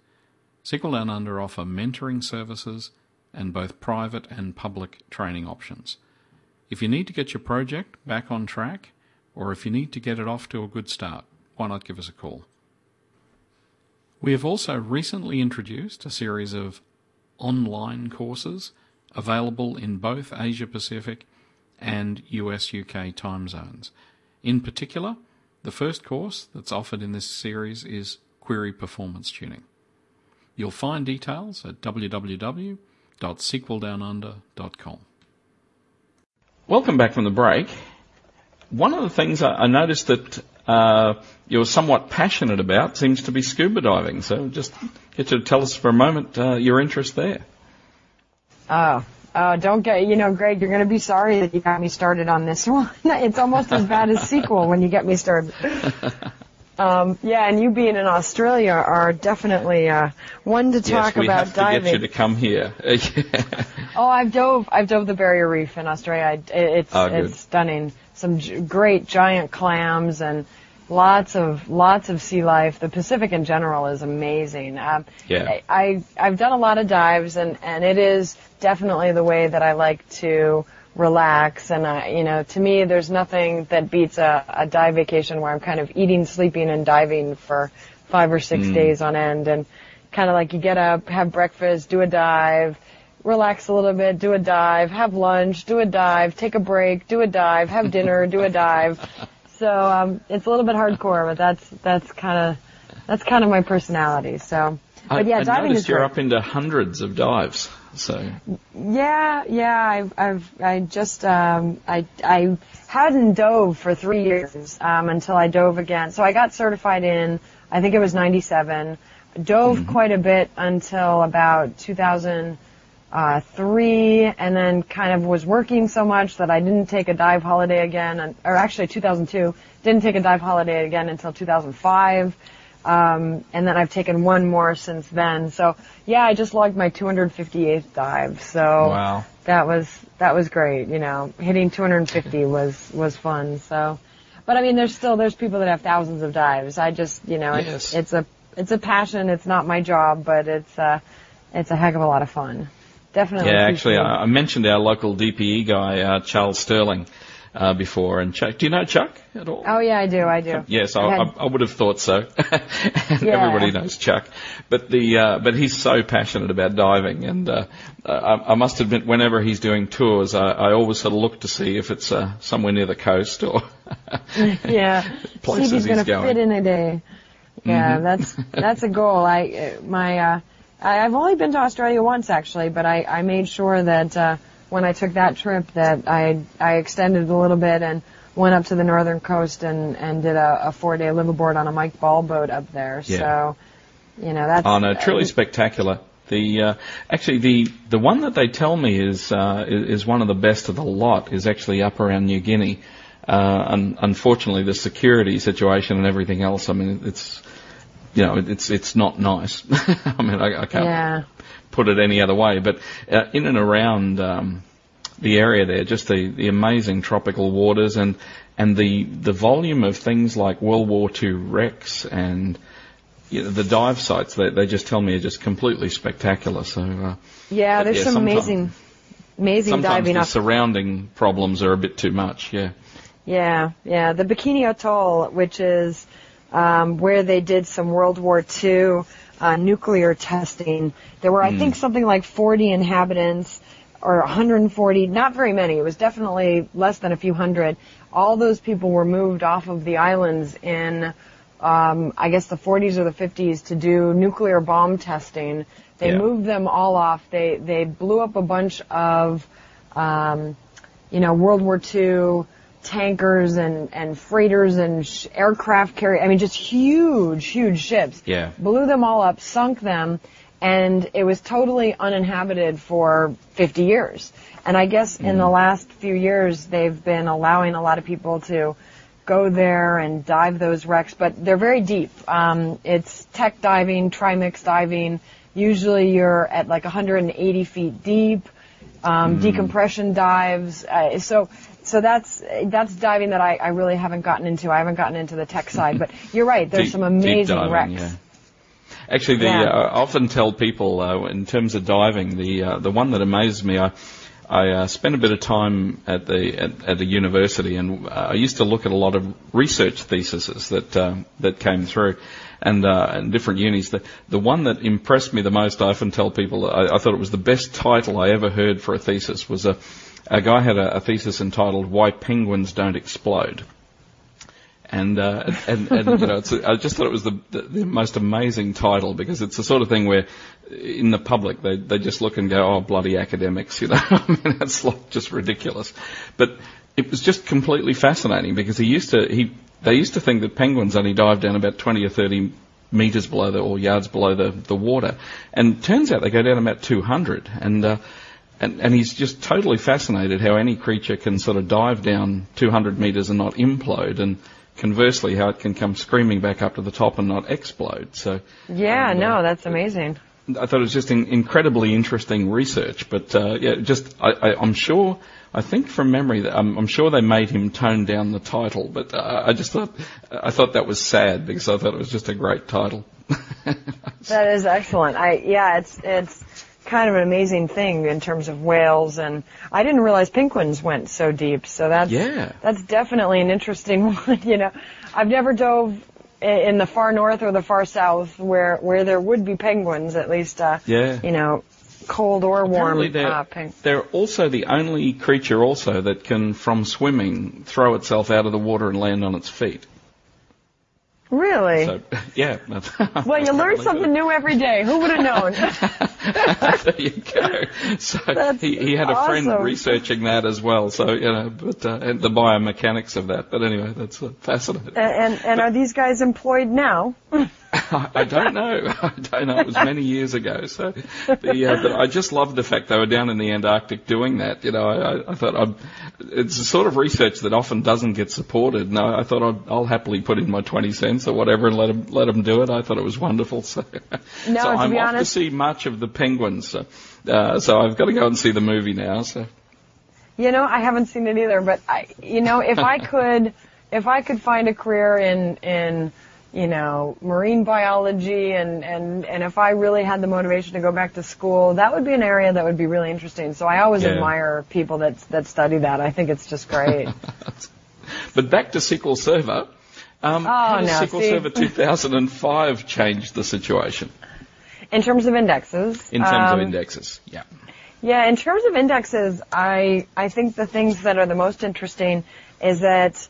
Speaker 1: SQL Down Under offer mentoring services and both private and public training options. If you need to get your project back on track, or if you need to get it off to a good start, why not give us a call? We have also recently introduced a series of online courses available in both Asia Pacific and US UK time zones. In particular, the first course that's offered in this series is Query Performance Tuning. You'll find details at www.sqldownunder.com.
Speaker 2: Welcome back from the break. One of the things I noticed that uh, you're somewhat passionate about seems to be scuba diving. So just get you to tell us for a moment uh, your interest there.
Speaker 3: Oh, uh, don't get, you know, Greg, you're going to be sorry that you got me started on this one. it's almost as bad as sequel when you get me started. Um, yeah, and you being in Australia are definitely uh, one to talk
Speaker 2: yes, we
Speaker 3: about
Speaker 2: have
Speaker 3: to diving.
Speaker 2: get you to come here.
Speaker 3: oh, I've dove, I've dove the Barrier Reef in Australia. It's oh, it's stunning. Some g- great giant clams and lots of lots of sea life. The Pacific in general is amazing. Um,
Speaker 2: yeah.
Speaker 3: I, I have done a lot of dives, and and it is definitely the way that I like to relax. And I, you know, to me, there's nothing that beats a, a dive vacation where I'm kind of eating, sleeping, and diving for five or six mm. days on end, and kind of like you get up, have breakfast, do a dive. Relax a little bit, do a dive, have lunch, do a dive, take a break, do a dive, have dinner, do a dive so um, it's a little bit hardcore, but that's that's kind of that's kind of my personality. So, but yeah,
Speaker 2: I, I
Speaker 3: diving
Speaker 2: is
Speaker 3: you're
Speaker 2: great. up into hundreds of dives. So
Speaker 3: yeah, yeah, I've I've I just um, I I hadn't dove for three years um, until I dove again. So I got certified in I think it was '97. Dove mm-hmm. quite a bit until about 2000 uh, three, and then kind of was working so much that I didn't take a dive holiday again, and, or actually 2002, didn't take a dive holiday again until 2005. Um, and then I've taken one more since then. So yeah, I just logged my 258th dive. So
Speaker 2: wow.
Speaker 3: that was that was great. You know, hitting 250 was was fun. So, but I mean, there's still there's people that have thousands of dives. I just you know,
Speaker 2: yes.
Speaker 3: it's, it's a it's a passion. It's not my job, but it's uh, it's a heck of a lot of fun. Definitely.
Speaker 2: Yeah, actually,
Speaker 3: appreciate-
Speaker 2: I mentioned our local DPE guy, uh, Charles Sterling, uh, before. And Chuck, do you know Chuck at all?
Speaker 3: oh yeah, I do. I do.
Speaker 2: Yes, I,
Speaker 3: I
Speaker 2: I, would have thought so.
Speaker 3: Yeah.
Speaker 2: everybody knows Chuck, but the uh, but he's so passionate about diving, and uh, I, I must admit, whenever he's doing tours, I, I always sort of look to see if it's uh, somewhere near the coast or
Speaker 3: yeah.
Speaker 2: places
Speaker 3: See if he's
Speaker 2: he's going.
Speaker 3: fit in a day. Yeah, that's that's a goal. I my uh, I, I've only been to Australia once actually, but I I made sure that uh, when I took that trip that I I extended a little bit and went up to the northern coast and and did a, a four day liveaboard on a Mike Ball boat up there.
Speaker 2: Yeah.
Speaker 3: So you know that's
Speaker 2: Oh no, truly
Speaker 3: uh,
Speaker 2: spectacular. The uh, actually the the one that they tell me is, uh, is is one of the best of the lot is actually up around New Guinea. Uh, un- unfortunately, the security situation and everything else. I mean, it's you know it's it's not nice. I mean, I, I can't
Speaker 3: yeah.
Speaker 2: put it any other way. But uh, in and around um, the area there, just the, the amazing tropical waters and and the the volume of things like World War II wrecks and you know, the dive sites, they, they just tell me are just completely spectacular. So uh,
Speaker 3: Yeah, there's
Speaker 2: yeah,
Speaker 3: some amazing, amazing
Speaker 2: sometimes
Speaker 3: diving
Speaker 2: the
Speaker 3: up.
Speaker 2: surrounding problems are a bit too much. Yeah.
Speaker 3: Yeah, yeah. The Bikini Atoll, which is um, where they did some World War II uh, nuclear testing. There were, I think, something like 40 inhabitants or 140, not very many. It was definitely less than a few hundred. All those people were moved off of the islands in, um, I guess, the 40s or the 50s to do nuclear bomb testing. They
Speaker 2: Yeah.
Speaker 3: moved them all off. They they blew up a bunch of, um, you know, World War II tankers and, and freighters and sh- aircraft carrier. I mean, just huge, huge ships.
Speaker 2: Yeah.
Speaker 3: Blew them all up, sunk them, and it was totally uninhabited for 50 years. And I guess in the last few years, they've been allowing a lot of people to go there and dive those wrecks, but they're very deep. Um, it's tech diving, trimix diving. Usually you're at like 180 feet deep. Um, decompression dives. Uh, so, so that's that's diving that I, I really haven't gotten into. I haven't gotten into the tech side, but you're right. There's
Speaker 2: Deep-
Speaker 3: some amazing
Speaker 2: diving,
Speaker 3: wrecks.
Speaker 2: yeah. Actually, the
Speaker 3: Yeah.
Speaker 2: uh, I often tell people uh, in terms of diving, the uh, the one that amazes me, I I uh, spent a bit of time at the at, at a university, and uh, I used to look at a lot of research theses that uh, that came through, and uh, and different unis. The the one that impressed me the most, I often tell people, I, I thought it was the best title I ever heard for a thesis. Was a a guy had a, a thesis entitled "Why Penguins Don't Explode." And, uh, and, and, you know, it's, I just thought it was the, the, the most amazing title because it's the sort of thing where in the public they, they just look and go, oh, bloody academics, you know, I mean, it's like just ridiculous. But it was just completely fascinating because he used to, he, they used to think that penguins only dive down about 20 or 30 meters below the, or yards below the, the water. And turns out they go down about 200 and, uh, and, and he's just totally fascinated how any creature can sort of dive down 200 meters and not implode, and conversely how it can come screaming back up to the top and not explode. So
Speaker 3: Yeah,
Speaker 2: uh,
Speaker 3: no, that's amazing.
Speaker 2: I thought it was just in, incredibly interesting research. But uh, yeah, just I, I, I'm sure. I think from memory that I'm, I'm sure they made him tone down the title, but uh, I just thought I thought that was sad because I thought it was just a great title.
Speaker 3: That is excellent. I yeah, it's it's kind of an amazing thing in terms of whales, and I didn't realize penguins went so deep. So that's
Speaker 2: Yeah.
Speaker 3: that's definitely an interesting one. You know, I've never dove in the far north or the far south where where there would be penguins, at least. Uh,
Speaker 2: Yeah.
Speaker 3: You know, cold or warm.
Speaker 2: They're,
Speaker 3: Uh, peng-
Speaker 2: they're also the only creature also that can, from swimming, throw itself out of the water and land on its feet.
Speaker 3: Really?
Speaker 2: So, yeah.
Speaker 3: well, you learn something new every day. Who would have known?
Speaker 2: there you go. So
Speaker 3: That's
Speaker 2: he, he had a friend researching that as well. So you know, but uh, and the biomechanics of that. But anyway, that's uh, fascinating.
Speaker 3: and and are these guys employed now?
Speaker 2: I don't know. I don't know. It was many years ago. So, the, uh, but I just loved the fact they were down in the Antarctic doing that. You know, I, I, I thought I'd, it's the sort of research that often doesn't get supported. No, I thought I'd, I'll happily put in my twenty cents or whatever and let them let them do it. I thought it was wonderful. So,
Speaker 3: No,
Speaker 2: so
Speaker 3: to
Speaker 2: I'm
Speaker 3: be
Speaker 2: off
Speaker 3: honest-
Speaker 2: to see much of the penguins. So, uh, so I've got to go and see the movie now. So.
Speaker 3: You know, I haven't seen it either, but I, you know, if I could, if I could find a career in, in, you know, marine biology and, and, and if I really had the motivation to go back to school, that would be an area that would be really interesting. So I always
Speaker 2: Yeah.
Speaker 3: admire people that, that study that. I think it's just great.
Speaker 2: But back to SQL Server. Um, how does
Speaker 3: Oh, no,
Speaker 2: SQL
Speaker 3: see.
Speaker 2: Server 2005 change the situation
Speaker 3: in terms of indexes.
Speaker 2: in terms
Speaker 3: um,
Speaker 2: of indexes? Yeah.
Speaker 3: Yeah, in terms of indexes, I I think the things that are the most interesting is that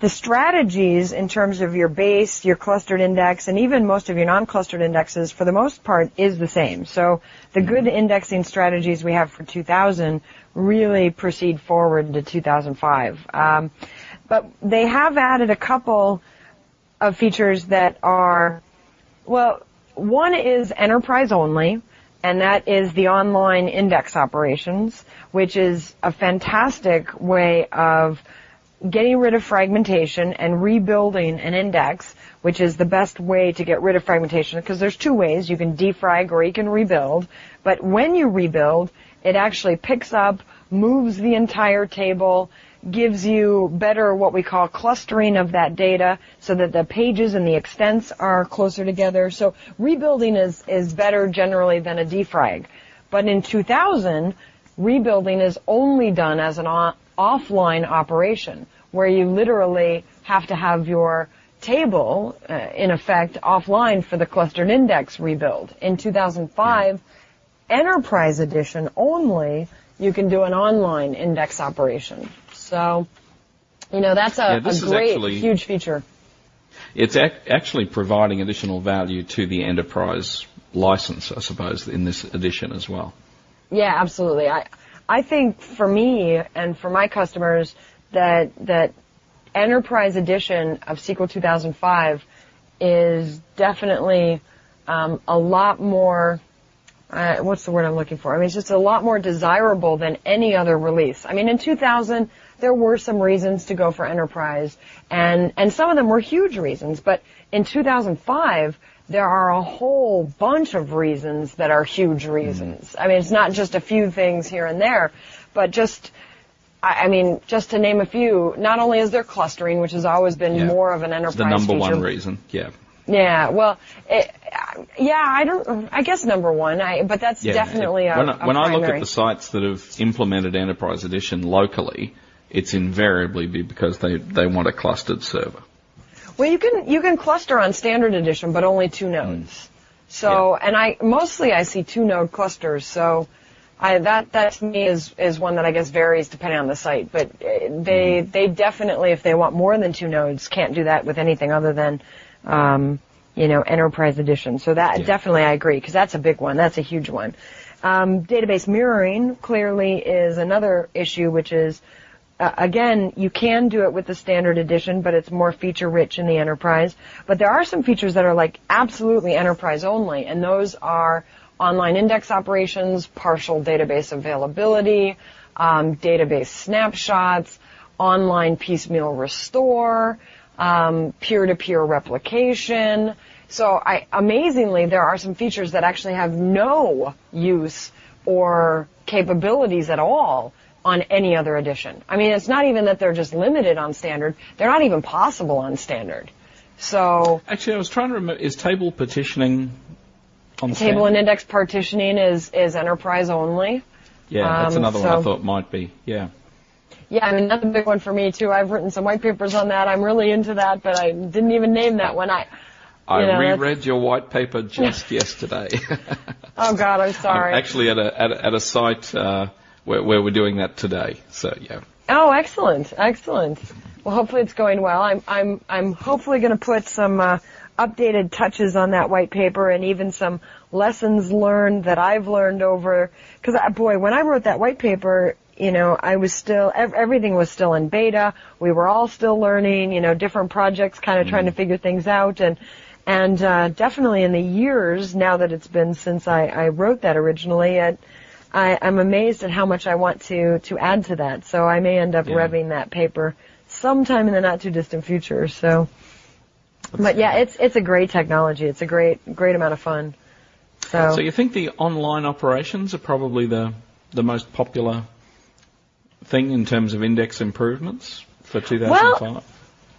Speaker 3: the strategies in terms of your base, your clustered index, and even most of your non-clustered indexes, for the most part, is the same. So the good indexing strategies we have for 2000 really proceed forward to 2005. Um, but they have added a couple of features that are well, one is enterprise only, and that is the online index operations, which is a fantastic way of getting rid of fragmentation and rebuilding an index, which is the best way to get rid of fragmentation because there's two ways. You can defrag or you can rebuild. But when you rebuild, it actually picks up, moves the entire table, gives you better what we call clustering of that data so that the pages and the extents are closer together. So rebuilding is, is better generally than a defrag. But in 2000, rebuilding is only done as an o- offline operation where you literally have to have your table, uh, in effect, offline for the clustered index rebuild. In 2005, enterprise edition only, you can do an online index operation. So, you know, that's a,
Speaker 2: Yeah,
Speaker 3: a great,
Speaker 2: actually-
Speaker 3: huge feature.
Speaker 2: It's ac- actually providing additional value to the enterprise license, I suppose, in this edition as well.
Speaker 3: Yeah, absolutely. I I think for me and for my customers that that enterprise edition of SQL 2005 is definitely um, a lot more. Uh, what's the word I'm looking for? I mean, it's just a lot more desirable than any other release. I mean, in 2000 there were some reasons to go for enterprise, and and some of them were huge reasons. But in 2005 there are a whole bunch of reasons that are huge reasons. Mm-hmm. I mean, it's not just a few things here and there, but just, I, I mean, just to name a few, not only is there clustering, which has always been
Speaker 2: Yeah.
Speaker 3: more of an
Speaker 2: It's
Speaker 3: enterprise
Speaker 2: the number
Speaker 3: feature.
Speaker 2: one reason. Yeah.
Speaker 3: Yeah, well, it, yeah, I don't, I guess number one, I, but that's
Speaker 2: Yeah.
Speaker 3: definitely a,
Speaker 2: when, I, when I look at the sites that have implemented Enterprise Edition locally, it's invariably be because they, they want a clustered server.
Speaker 3: Well, you can you can cluster on standard edition, but only two nodes. So, and I mostly I see two node clusters. So, I that that to me is is one that I guess varies depending on the site. But uh, they they definitely, if they want more than two nodes, can't do that with anything other than, um, you know, enterprise edition. So that
Speaker 2: Yeah.
Speaker 3: definitely I agree because that's a big one. That's a huge one. Um, database mirroring clearly is another issue, which is uh, again, you can do it with the standard edition, but it's more feature rich in the enterprise. But there are some features that are like absolutely enterprise only, and those are online index operations, partial database availability, um, database snapshots, online piecemeal restore, um, peer-to-peer replication. So I, amazingly, there are some features that actually have no use or capabilities at all on any other edition. I mean, it's not even that they're just limited on standard. They're not even possible on standard. So
Speaker 2: Actually, I was trying to remember, is table partitioning on
Speaker 3: table
Speaker 2: standard?
Speaker 3: and index partitioning is, is enterprise only.
Speaker 2: Yeah, that's
Speaker 3: um,
Speaker 2: another one I thought might be. Yeah.
Speaker 3: Yeah, I mean, that's a big one for me too. I've written some white papers on that. I'm really into that, but I didn't even name that one. I,
Speaker 2: I
Speaker 3: You know, that's-
Speaker 2: reread your white paper just yesterday.
Speaker 3: oh God, I'm sorry.
Speaker 2: I'm actually at a at a, at a site uh, where, where we're doing that today. So yeah.
Speaker 3: Oh, excellent, excellent. Well, hopefully it's going well. I'm I'm I'm hopefully going to put some uh, updated touches on that white paper and even some lessons learned that I've learned over. Because boy, when I wrote that white paper, you know, I was still ev- everything was still in beta. We were all still learning. You know, different projects, kind of trying to figure things out and. And uh, definitely in the years now that it's been since I, I wrote that originally, it, I, I'm amazed at how much I want to to add to that. So I may end up
Speaker 2: Yeah.
Speaker 3: revving that paper sometime in the not too distant future. So, but yeah, it's it's a great technology. It's a great great amount of fun. So,
Speaker 2: So you think the online operations are probably the the most popular thing in terms of index improvements for 2005?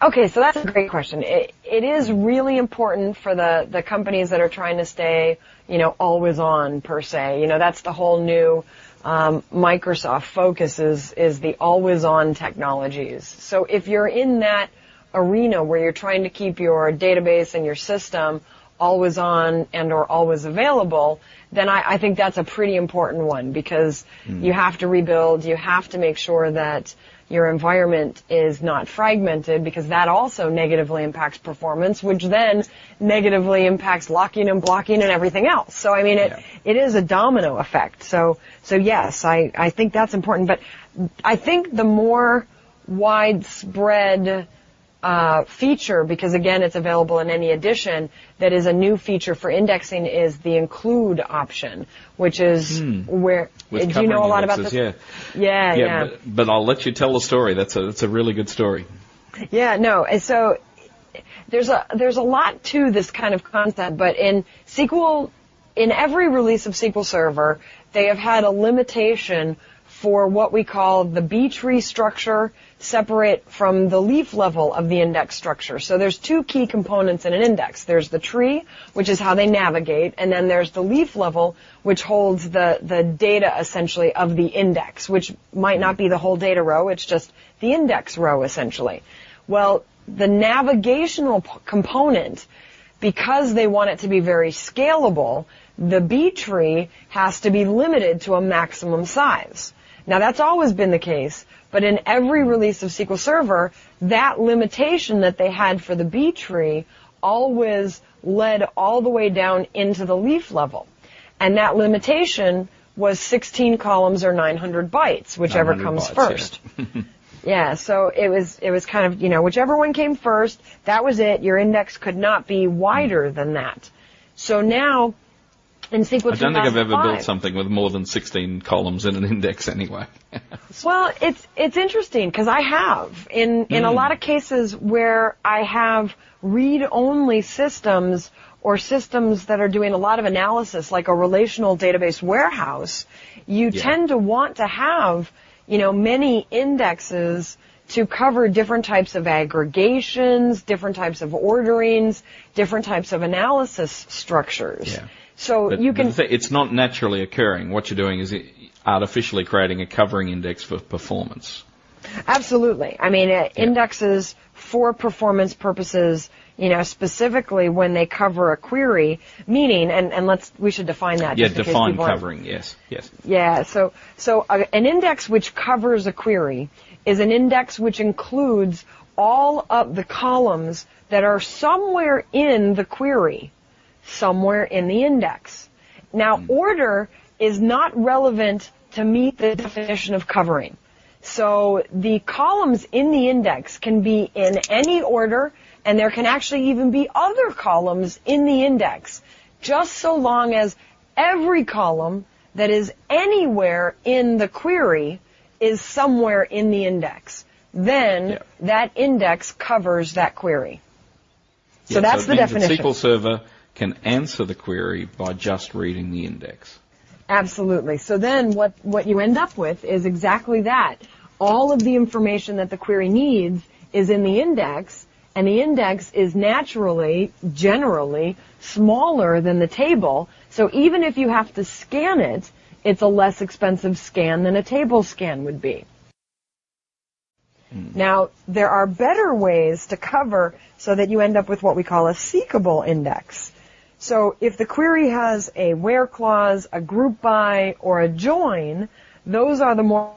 Speaker 3: Okay, so that's a great question. It, it is really important for the, the companies that are trying to stay, you know, always on per se. You know, that's the whole new um, Microsoft focus is, is the always on technologies. So if you're in that arena where you're trying to keep your database and your system always on and or always available, then I, I think that's a pretty important one because mm. you have to rebuild, you have to make sure that your environment is not fragmented because that also negatively impacts performance, which then negatively impacts locking and blocking and everything else. So I mean, it yeah. it is a domino effect. So so yes, I I think that's important, but I think the more widespread uh, feature, because again, it's available in any edition, that is a new feature for indexing is the include option, which is hmm. where,
Speaker 2: With
Speaker 3: do you know a lot
Speaker 2: indexes,
Speaker 3: about
Speaker 2: this?
Speaker 3: Yeah. Yeah, yeah. yeah.
Speaker 2: But, but, I'll let you tell the story. That's a, that's a really good story.
Speaker 3: Yeah, no, And so there's a, there's a lot to this kind of concept, but in SQL, in every release of SQL Server, they have had a limitation for what we call the B tree structure separate from the leaf level of the index structure. So there's two key components in an index. There's the tree, which is how they navigate, and then there's the leaf level, which holds the, the data essentially of the index, which might not be the whole data row, it's just the index row essentially. Well, the navigational p- component, because they want it to be very scalable, the B tree has to be limited to a maximum size. Now that's always been the case, but in every release of SQL Server, that limitation that they had for the B tree always led all the way down into the leaf level. And that limitation was 16 columns or 900 bytes, whichever 900 comes bytes, first. Yeah. yeah, so it was, it was kind of, you know, whichever one came first, that was it. Your index could not be wider than that. So now, in SQL
Speaker 2: I don't think I've ever built something with more than 16 columns in an index anyway.
Speaker 3: well, it's it's interesting because I have in in mm. a hmm. lot of cases where I have read-only systems or systems that are doing a lot of analysis, like a relational database warehouse. You yeah. tend to want to have you know many indexes to cover different types of aggregations, different types of orderings, different types of analysis structures.
Speaker 2: Yeah.
Speaker 3: So
Speaker 2: but,
Speaker 3: you can.
Speaker 2: It's not naturally occurring. What you're doing is artificially creating a covering index for performance.
Speaker 3: Absolutely. I mean, yeah. indexes for performance purposes, you know, specifically when they cover a query, meaning, and, and let's, we should define that.
Speaker 2: Yeah, define covering, yes, yes.
Speaker 3: Yeah, so, so a, an index which covers a query is an index which includes all of the columns that are somewhere in the query somewhere in the index. Now, hmm. order is not relevant to meet the definition of covering. So the columns in the index can be in any order, and there can actually even be other columns in the index, just so long as every column that is anywhere in the query is somewhere in the index. Then yeah. that index covers that query. So yeah, that's so the definition.
Speaker 2: The SQL Server can answer the query by just reading the index.
Speaker 3: Absolutely. So then what, what you end up with is exactly that. All of the information that the query needs is in the index, and the index is naturally, generally, smaller than the table. So even if you have to scan it, it's a less expensive scan than a table scan would be. Mm. Now, there are better ways to cover so that you end up with what we call a seekable index. So if the query has a where clause, a group by, or a join, those are the more,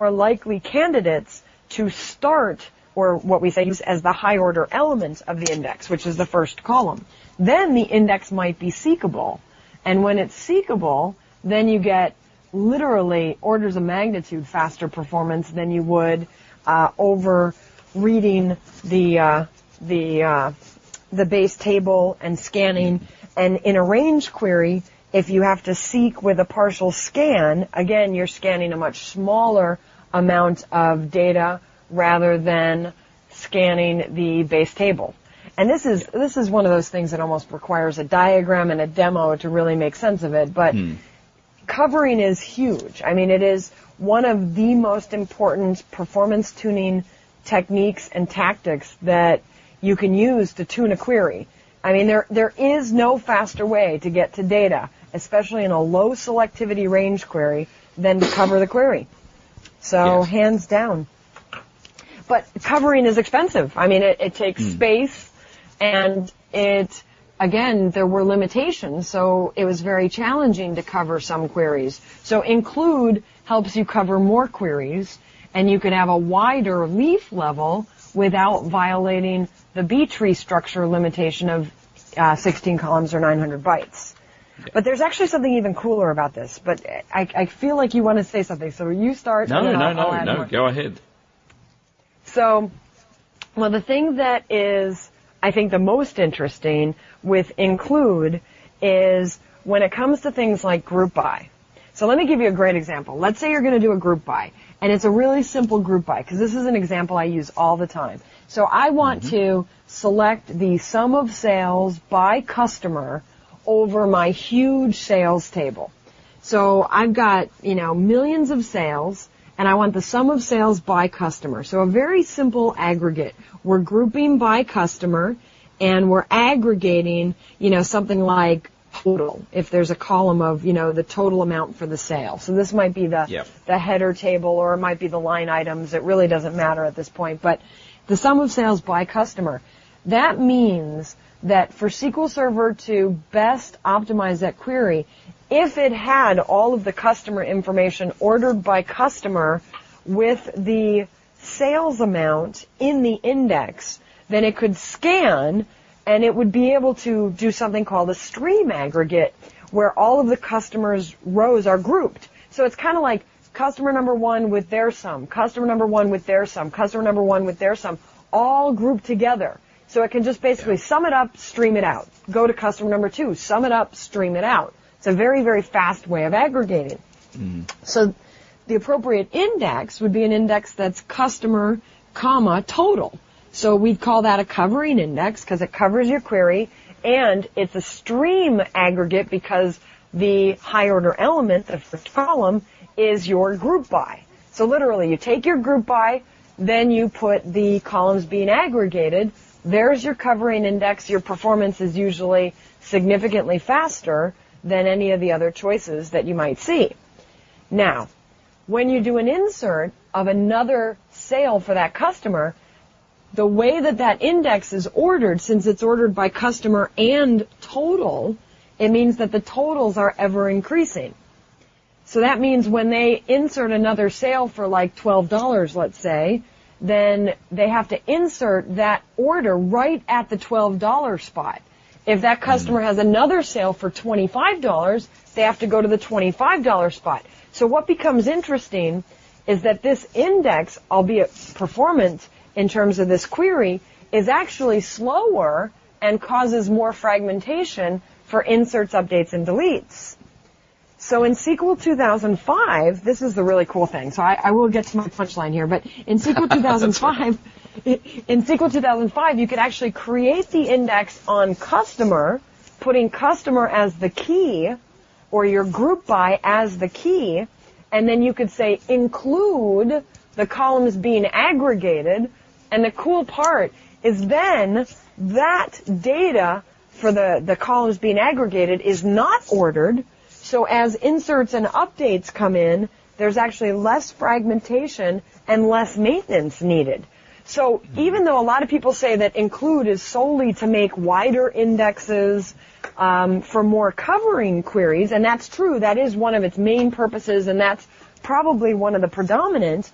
Speaker 3: likely candidates to start or what we say as the high order element of the index, which is the first column. Then the index might be seekable. And when it's seekable, then you get literally orders of magnitude faster performance than you would uh, over reading the uh, the uh, the base table and scanning. And in a range query, if you have to seek with a partial scan, again, you're scanning a much smaller amount of data rather than scanning the base table. And this is this is one of those things that almost requires a diagram and a demo to really make sense of it. But hmm. covering is huge. I mean, it is one of the most important performance tuning techniques and tactics that you can use to tune a query. I mean, there, there is no faster way to get to data, especially in a low selectivity range query, than to cover the query. So
Speaker 2: Yes.
Speaker 3: hands down. But covering is expensive. I mean, it, it takes
Speaker 2: Hmm.
Speaker 3: space and it, again, there were limitations, so it was very challenging to cover some queries. So include helps you cover more queries and you can have a wider leaf level without violating the B tree structure limitation of uh, 16 columns or 900 bytes. But there's actually something even cooler about this. But I, I feel like you want to say something, so you start.
Speaker 2: No, no,
Speaker 3: I'll-
Speaker 2: no,
Speaker 3: I'll
Speaker 2: no.
Speaker 3: more.
Speaker 2: Go ahead.
Speaker 3: So, well, the thing that is, I think, the most interesting with include is when it comes to things like group by. So let me give you a great example. Let's say you're going to do a group by, and it's a really simple group by, because this is an example I use all the time. So I want mm-hmm. to select the sum of sales by customer over my huge sales table. So I've got, you know, millions of sales and I want the sum of sales by customer. So a very simple aggregate. We're grouping by customer and we're aggregating, you know, something like total if there's a column of, you know, the total amount for the sale. So this might be the
Speaker 2: Yep.
Speaker 3: the header table or it might be the line items. It really doesn't matter at this point, but the sum of sales by customer. That means that for SQL Server to best optimize that query, if it had all of the customer information ordered by customer with the sales amount in the index, then it could scan and it would be able to do something called a stream aggregate where all of the customers' rows are grouped. So it's kind of like customer number one with their sum, customer number one with their sum, customer number one with their sum, all grouped together. So it can just basically sum it up, stream it out. Go to customer number two, sum it up, stream it out. It's a very, very fast way of aggregating. Mm-hmm. So the appropriate index would be an index that's customer, comma, total. So we'd call that a covering index because it covers your query and it's a stream aggregate because the high order element, the first column, is your group by. So literally you take your group by, then you put the columns being aggregated. There's your covering index. Your performance is usually significantly faster than any of the other choices that you might see. Now, when you do an insert of another sale for that customer, the way that that index is ordered, since it's ordered by customer and total, it means that the totals are ever increasing. So that means when they insert another sale for like $12, let's say, then they have to insert that order right at the $12 spot. If that customer mm. has another sale for $25, they have to go to the $25 spot. So what becomes interesting is that this index, albeit performant in terms of this query, is actually slower and causes more fragmentation for inserts, updates, and deletes. So in SQL 2005, this is the really cool thing. So I, I will get to my punchline here, but in SQL 2005, in SQL 2005, you could actually create the index on customer, putting customer as the key, or your group by as the key, and then you could say include the columns being aggregated, and the cool part is then that data for the, the columns being aggregated is not ordered, so as inserts and updates come in, there's actually less fragmentation and less maintenance needed. So even though a lot of people say that include is solely to make wider indexes um, for more covering queries, and that's true, that is one of its main purposes, and that's probably one of the predominant.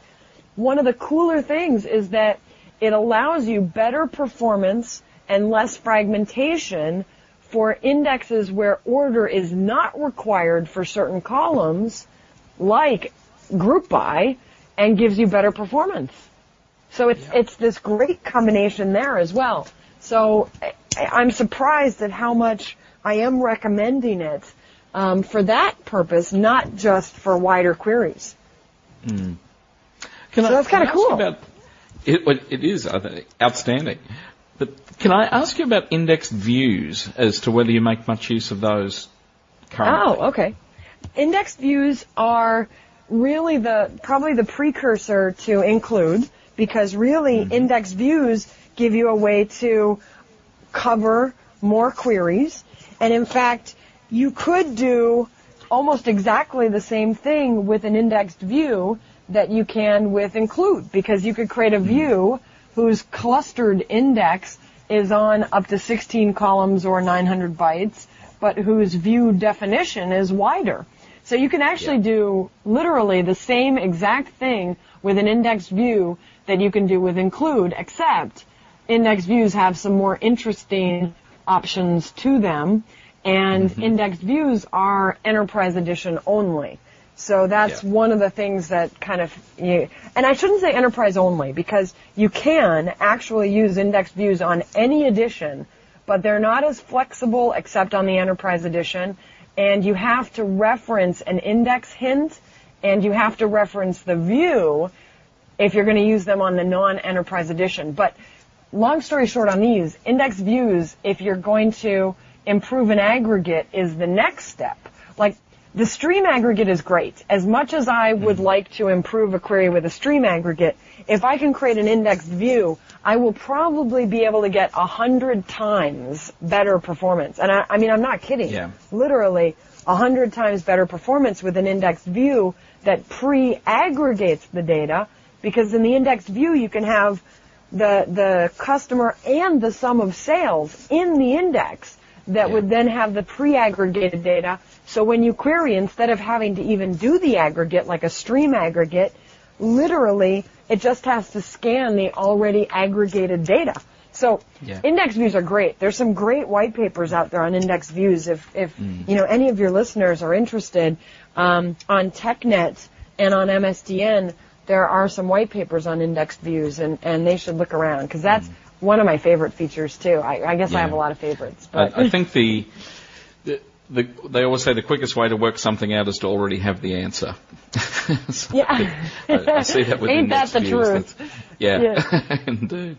Speaker 3: One of the cooler things is that it allows you better performance and less fragmentation for indexes where order is not required for certain columns, like group by, and gives you better performance. So it's it's this great combination there as well. So I, I'm surprised at how much I am recommending it um, for that purpose, not just for wider queries.
Speaker 2: Can
Speaker 3: So that's kinda
Speaker 2: I ask you
Speaker 3: cool.
Speaker 2: About, it, it is I think, outstanding. But can I ask you about indexed views as to whether you make much use of those currently?
Speaker 3: Oh, okay. Indexed views are really the probably the precursor to include because really
Speaker 2: Mm-hmm.
Speaker 3: index views give you a way to cover more queries. And in fact, you could do almost exactly the same thing with an indexed view that you can with include because you could create a hmm. view whose clustered index is on up to 16 columns or 900 bytes, but whose view definition is wider. So you can actually do literally the same exact thing with an indexed view that you can do with include, except index views have some more interesting options to them, and mm-hmm. indexed views are enterprise edition only. So that's
Speaker 2: Yeah.
Speaker 3: one of the things that kind of, you, and I shouldn't say enterprise only because you can actually use indexed views on any edition, but they're not as flexible except on the enterprise edition, and you have to reference an index hint, and you have to reference the view if you're going to use them on the non-enterprise edition. But long story short on these, index views, if you're going to improve an aggregate, is the next step. Like, the stream aggregate is great. As much as I would mm-hmm. like to improve a query with a stream aggregate, if I can create an indexed view, I will probably be able to get a hundred times better performance. And I, I mean, I'm not kidding.
Speaker 2: Yeah.
Speaker 3: Literally, a hundred times better performance with an indexed view that pre-aggregates the data, because in the indexed view you can have the the customer and the sum of sales in the index that
Speaker 2: Yeah.
Speaker 3: would then have the pre-aggregated data. So when you query, instead of having to even do the aggregate like a stream aggregate, literally it just has to scan the already aggregated data. So
Speaker 2: Yeah.
Speaker 3: index views are great. There's some great white papers out there on index views. If if you know any of your listeners are interested um, on TechNet and on MSDN, there are some white papers on indexed views, and and they should look around because that's one of my favorite features too. I, I guess I have a lot of favorites, but
Speaker 2: I, I think the, the, the, they always say the quickest way to work something out is to already have the answer. So
Speaker 3: Yeah.
Speaker 2: I, I see that with
Speaker 3: Ain't that the
Speaker 2: views.
Speaker 3: truth?
Speaker 2: That's- Yeah,
Speaker 3: Yeah.
Speaker 2: indeed.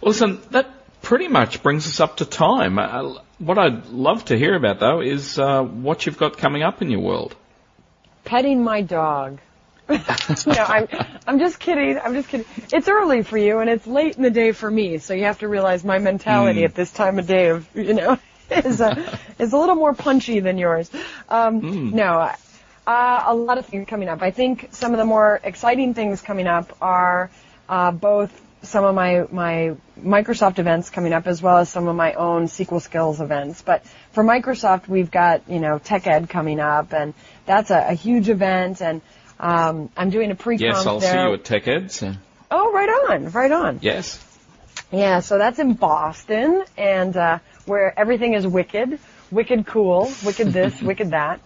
Speaker 2: Well, listen, that pretty much brings us up to time. Uh, what I'd love to hear about, though, is uh, what you've got coming up in your world.
Speaker 3: petting my dog. no, I'm I'm just kidding. I'm just kidding. It's early for you, and it's late in the day for me. So you have to realize my mentality at this time of day of you know is a is a little more punchy than yours. Um, No, uh, a lot of things coming up. I think some of the more exciting things coming up are uh, both some of my my Microsoft events coming up as well as some of my own SQL Skills events. But for Microsoft, we've got you know Tech Ed coming up, and that's a, a huge event. And um, I'm doing a pre-conf
Speaker 2: Yes, I'll
Speaker 3: there.
Speaker 2: see you at Tech Ed. So.
Speaker 3: oh, right on, right on.
Speaker 2: Yes.
Speaker 3: Yeah, so that's in Boston, and uh, where everything is wicked, wicked cool, wicked this, wicked that.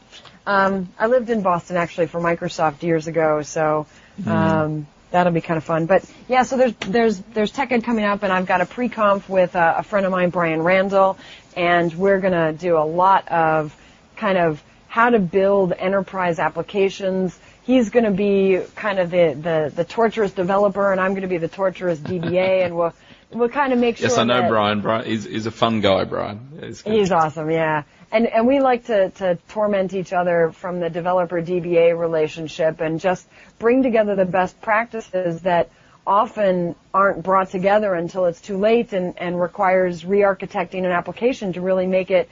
Speaker 3: Um, I lived in Boston actually for Microsoft years ago, so um, that'll be kind of fun. But yeah, so there's there's there's TechEd coming up, and I've got a pre-conf with uh, a friend of mine, Brian Randell, and we're gonna do a lot of kind of how to build enterprise applications. He's going to be kind of the, the, the torturous developer, and I'm going to be the torturous DBA, and we'll we'll kind of make sure.
Speaker 2: Yes, I know
Speaker 3: that-
Speaker 2: Brian. Brian is is a fun guy. Brian. He's.
Speaker 3: He's awesome, yeah. And and we like to to torment each other from the developer DBA relationship and just bring together the best practices that often aren't brought together until it's too late and and requires re-architecting an application to really make it,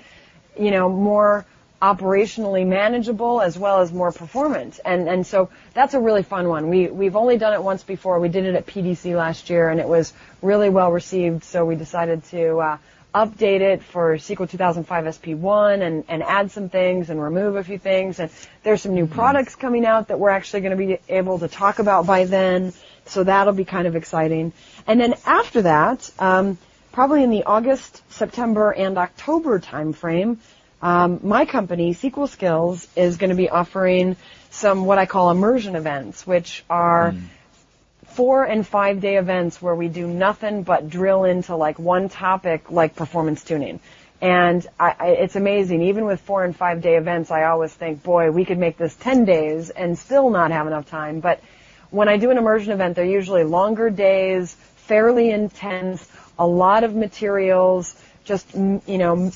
Speaker 3: you know, more operationally manageable as well as more performant. And and so that's a really fun one. We we've only done it once before. We did it at PDC last year and it was really well received. So we decided to uh, update it for SQL 2005 SP1 and and add some things and remove a few things. And there's some new products coming out that we're actually going to be able to talk about by then. So that'll be kind of exciting. And then after that, um, probably in the August, September, and October timeframe, um, my company, SQL Skills, is going to be offering some what I call immersion events, which are four and five day events where we do nothing but drill into like one topic like performance tuning. And I, I, it's amazing. Even with four and five day events, I always think, boy, we could make this 10 days and still not have enough time. But when I do an immersion event, they're usually longer days, fairly intense, a lot of materials, just, you know,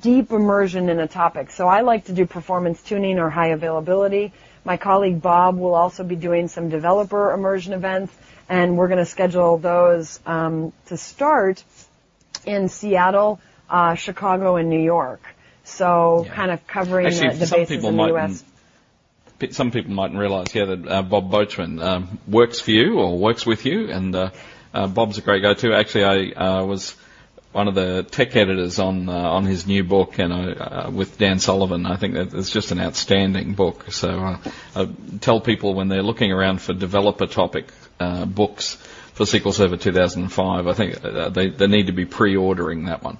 Speaker 3: deep immersion in a topic. So I like to do performance tuning or high availability, My colleague Bob will also be doing some developer immersion events, and we're going to schedule those um, to start in Seattle, uh, Chicago, and New York. So
Speaker 2: Yeah.
Speaker 3: kind of covering
Speaker 2: Actually,
Speaker 3: the, the
Speaker 2: some
Speaker 3: bases
Speaker 2: people
Speaker 3: in the U.S.
Speaker 2: Some people mightn't realise, yeah, that uh, Bob Beauchemin um, works for you or works with you, and uh, uh, Bob's a great guy too. Actually, I uh, was one of the tech editors on uh, on his new book, and uh, with Dan Sullivan, I think that it's just an outstanding book. So uh, I tell people when they're looking around for developer topic uh, books for SQL Server 2005, I think uh, they they need to be pre-ordering that one.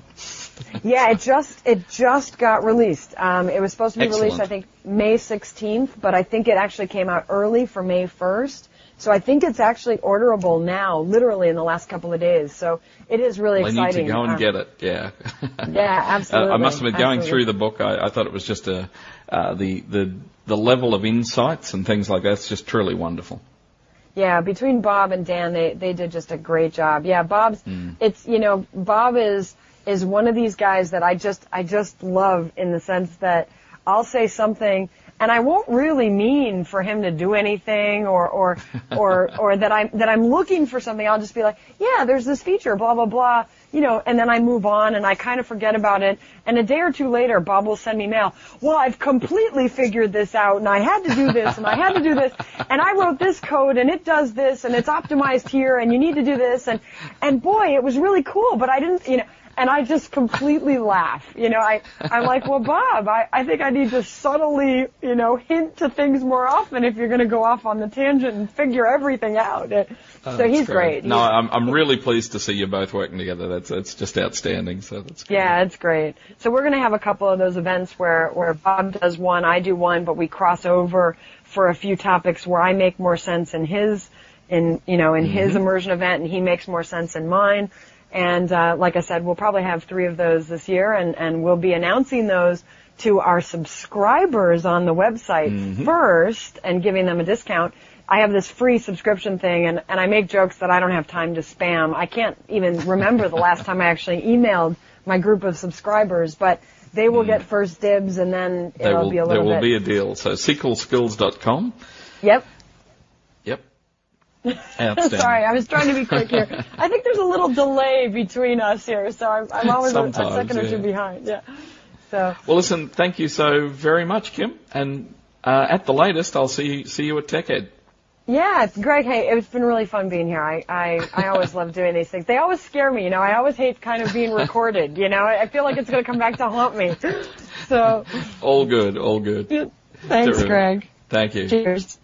Speaker 3: Yeah, it just it just got released. Um, it was supposed to be released, I think, May 16th, but I think it actually came out early for May 1st. So I think it's actually orderable now, literally in the last couple of days. So it is really
Speaker 2: They need to go and
Speaker 3: Uh,
Speaker 2: get it. Yeah.
Speaker 3: Yeah, absolutely.
Speaker 2: Uh, I must admit, going
Speaker 3: Absolutely.
Speaker 2: through the book, I, I thought it was just a uh, the the the level of insights and things like that's just truly wonderful.
Speaker 3: Yeah, between Bob and Dan, they they did just a great job. Yeah, Bob's
Speaker 2: Hmm.
Speaker 3: it's you know Bob is is one of these guys that I just I just love in the sense that I'll say something and I won't really mean for him to do anything or or or or that I'm that I'm looking for something. I'll just be like, yeah, there's this feature, blah blah blah, you know, and then I move on and I kind of forget about it. And a day or two later, Bob will send me mail. Well, I've completely figured this out, and I had to do this, and I had to do this, and I wrote this code, and it does this, and it's optimized here, and you need to do this, and and boy, it was really cool, but I didn't, you know. And I just completely laugh. You know, I, I'm like, well, Bob, I, I think I need to subtly, you know, hint to things more often if you're going to go off on the tangent and figure everything out. Uh, oh, so
Speaker 2: Oh, That's
Speaker 3: he's great.
Speaker 2: No,
Speaker 3: He's-
Speaker 2: I'm I'm really pleased to see you both working together. That's that's just outstanding. So that's great.
Speaker 3: Yeah, it's great. So we're going to have a couple of those events where, where Bob does one, I do one, but we cross over for a few topics where I make more sense in his, in, you know, in his mm-hmm. immersion event and he makes more sense in mine. And, uh, like I said, we'll probably have three of those this year and, and we'll be announcing those to our subscribers on the website first and giving them a discount. I have this free subscription thing and, and I make jokes that I don't have time to spam. I can't even remember the last time I actually emailed my group of subscribers, but they will get first dibs and then
Speaker 2: There
Speaker 3: it'll
Speaker 2: will
Speaker 3: be a little there
Speaker 2: will
Speaker 3: bit.
Speaker 2: be a deal. So SQLskills.com.
Speaker 3: yep.
Speaker 2: Yep. Outstanding.
Speaker 3: Sorry, I was trying to be quick here. I think there's a little delay between us here, so I'm, I'm always a, a
Speaker 2: Sometimes,
Speaker 3: second or two behind. Yeah. So
Speaker 2: Well, listen, thank you so very much, Kim. And uh, at the latest, I'll see see you at TechEd.
Speaker 3: yeah, it's Greg. Hey, it's been really fun being here. I I, I always love doing these things. They always scare me. You know, I always hate kind of being recorded. You know, I feel like it's going to come back to haunt me. So
Speaker 2: All good, all good.
Speaker 3: thanks,
Speaker 2: Terrific.
Speaker 3: Greg.
Speaker 2: Thank you.
Speaker 3: Cheers.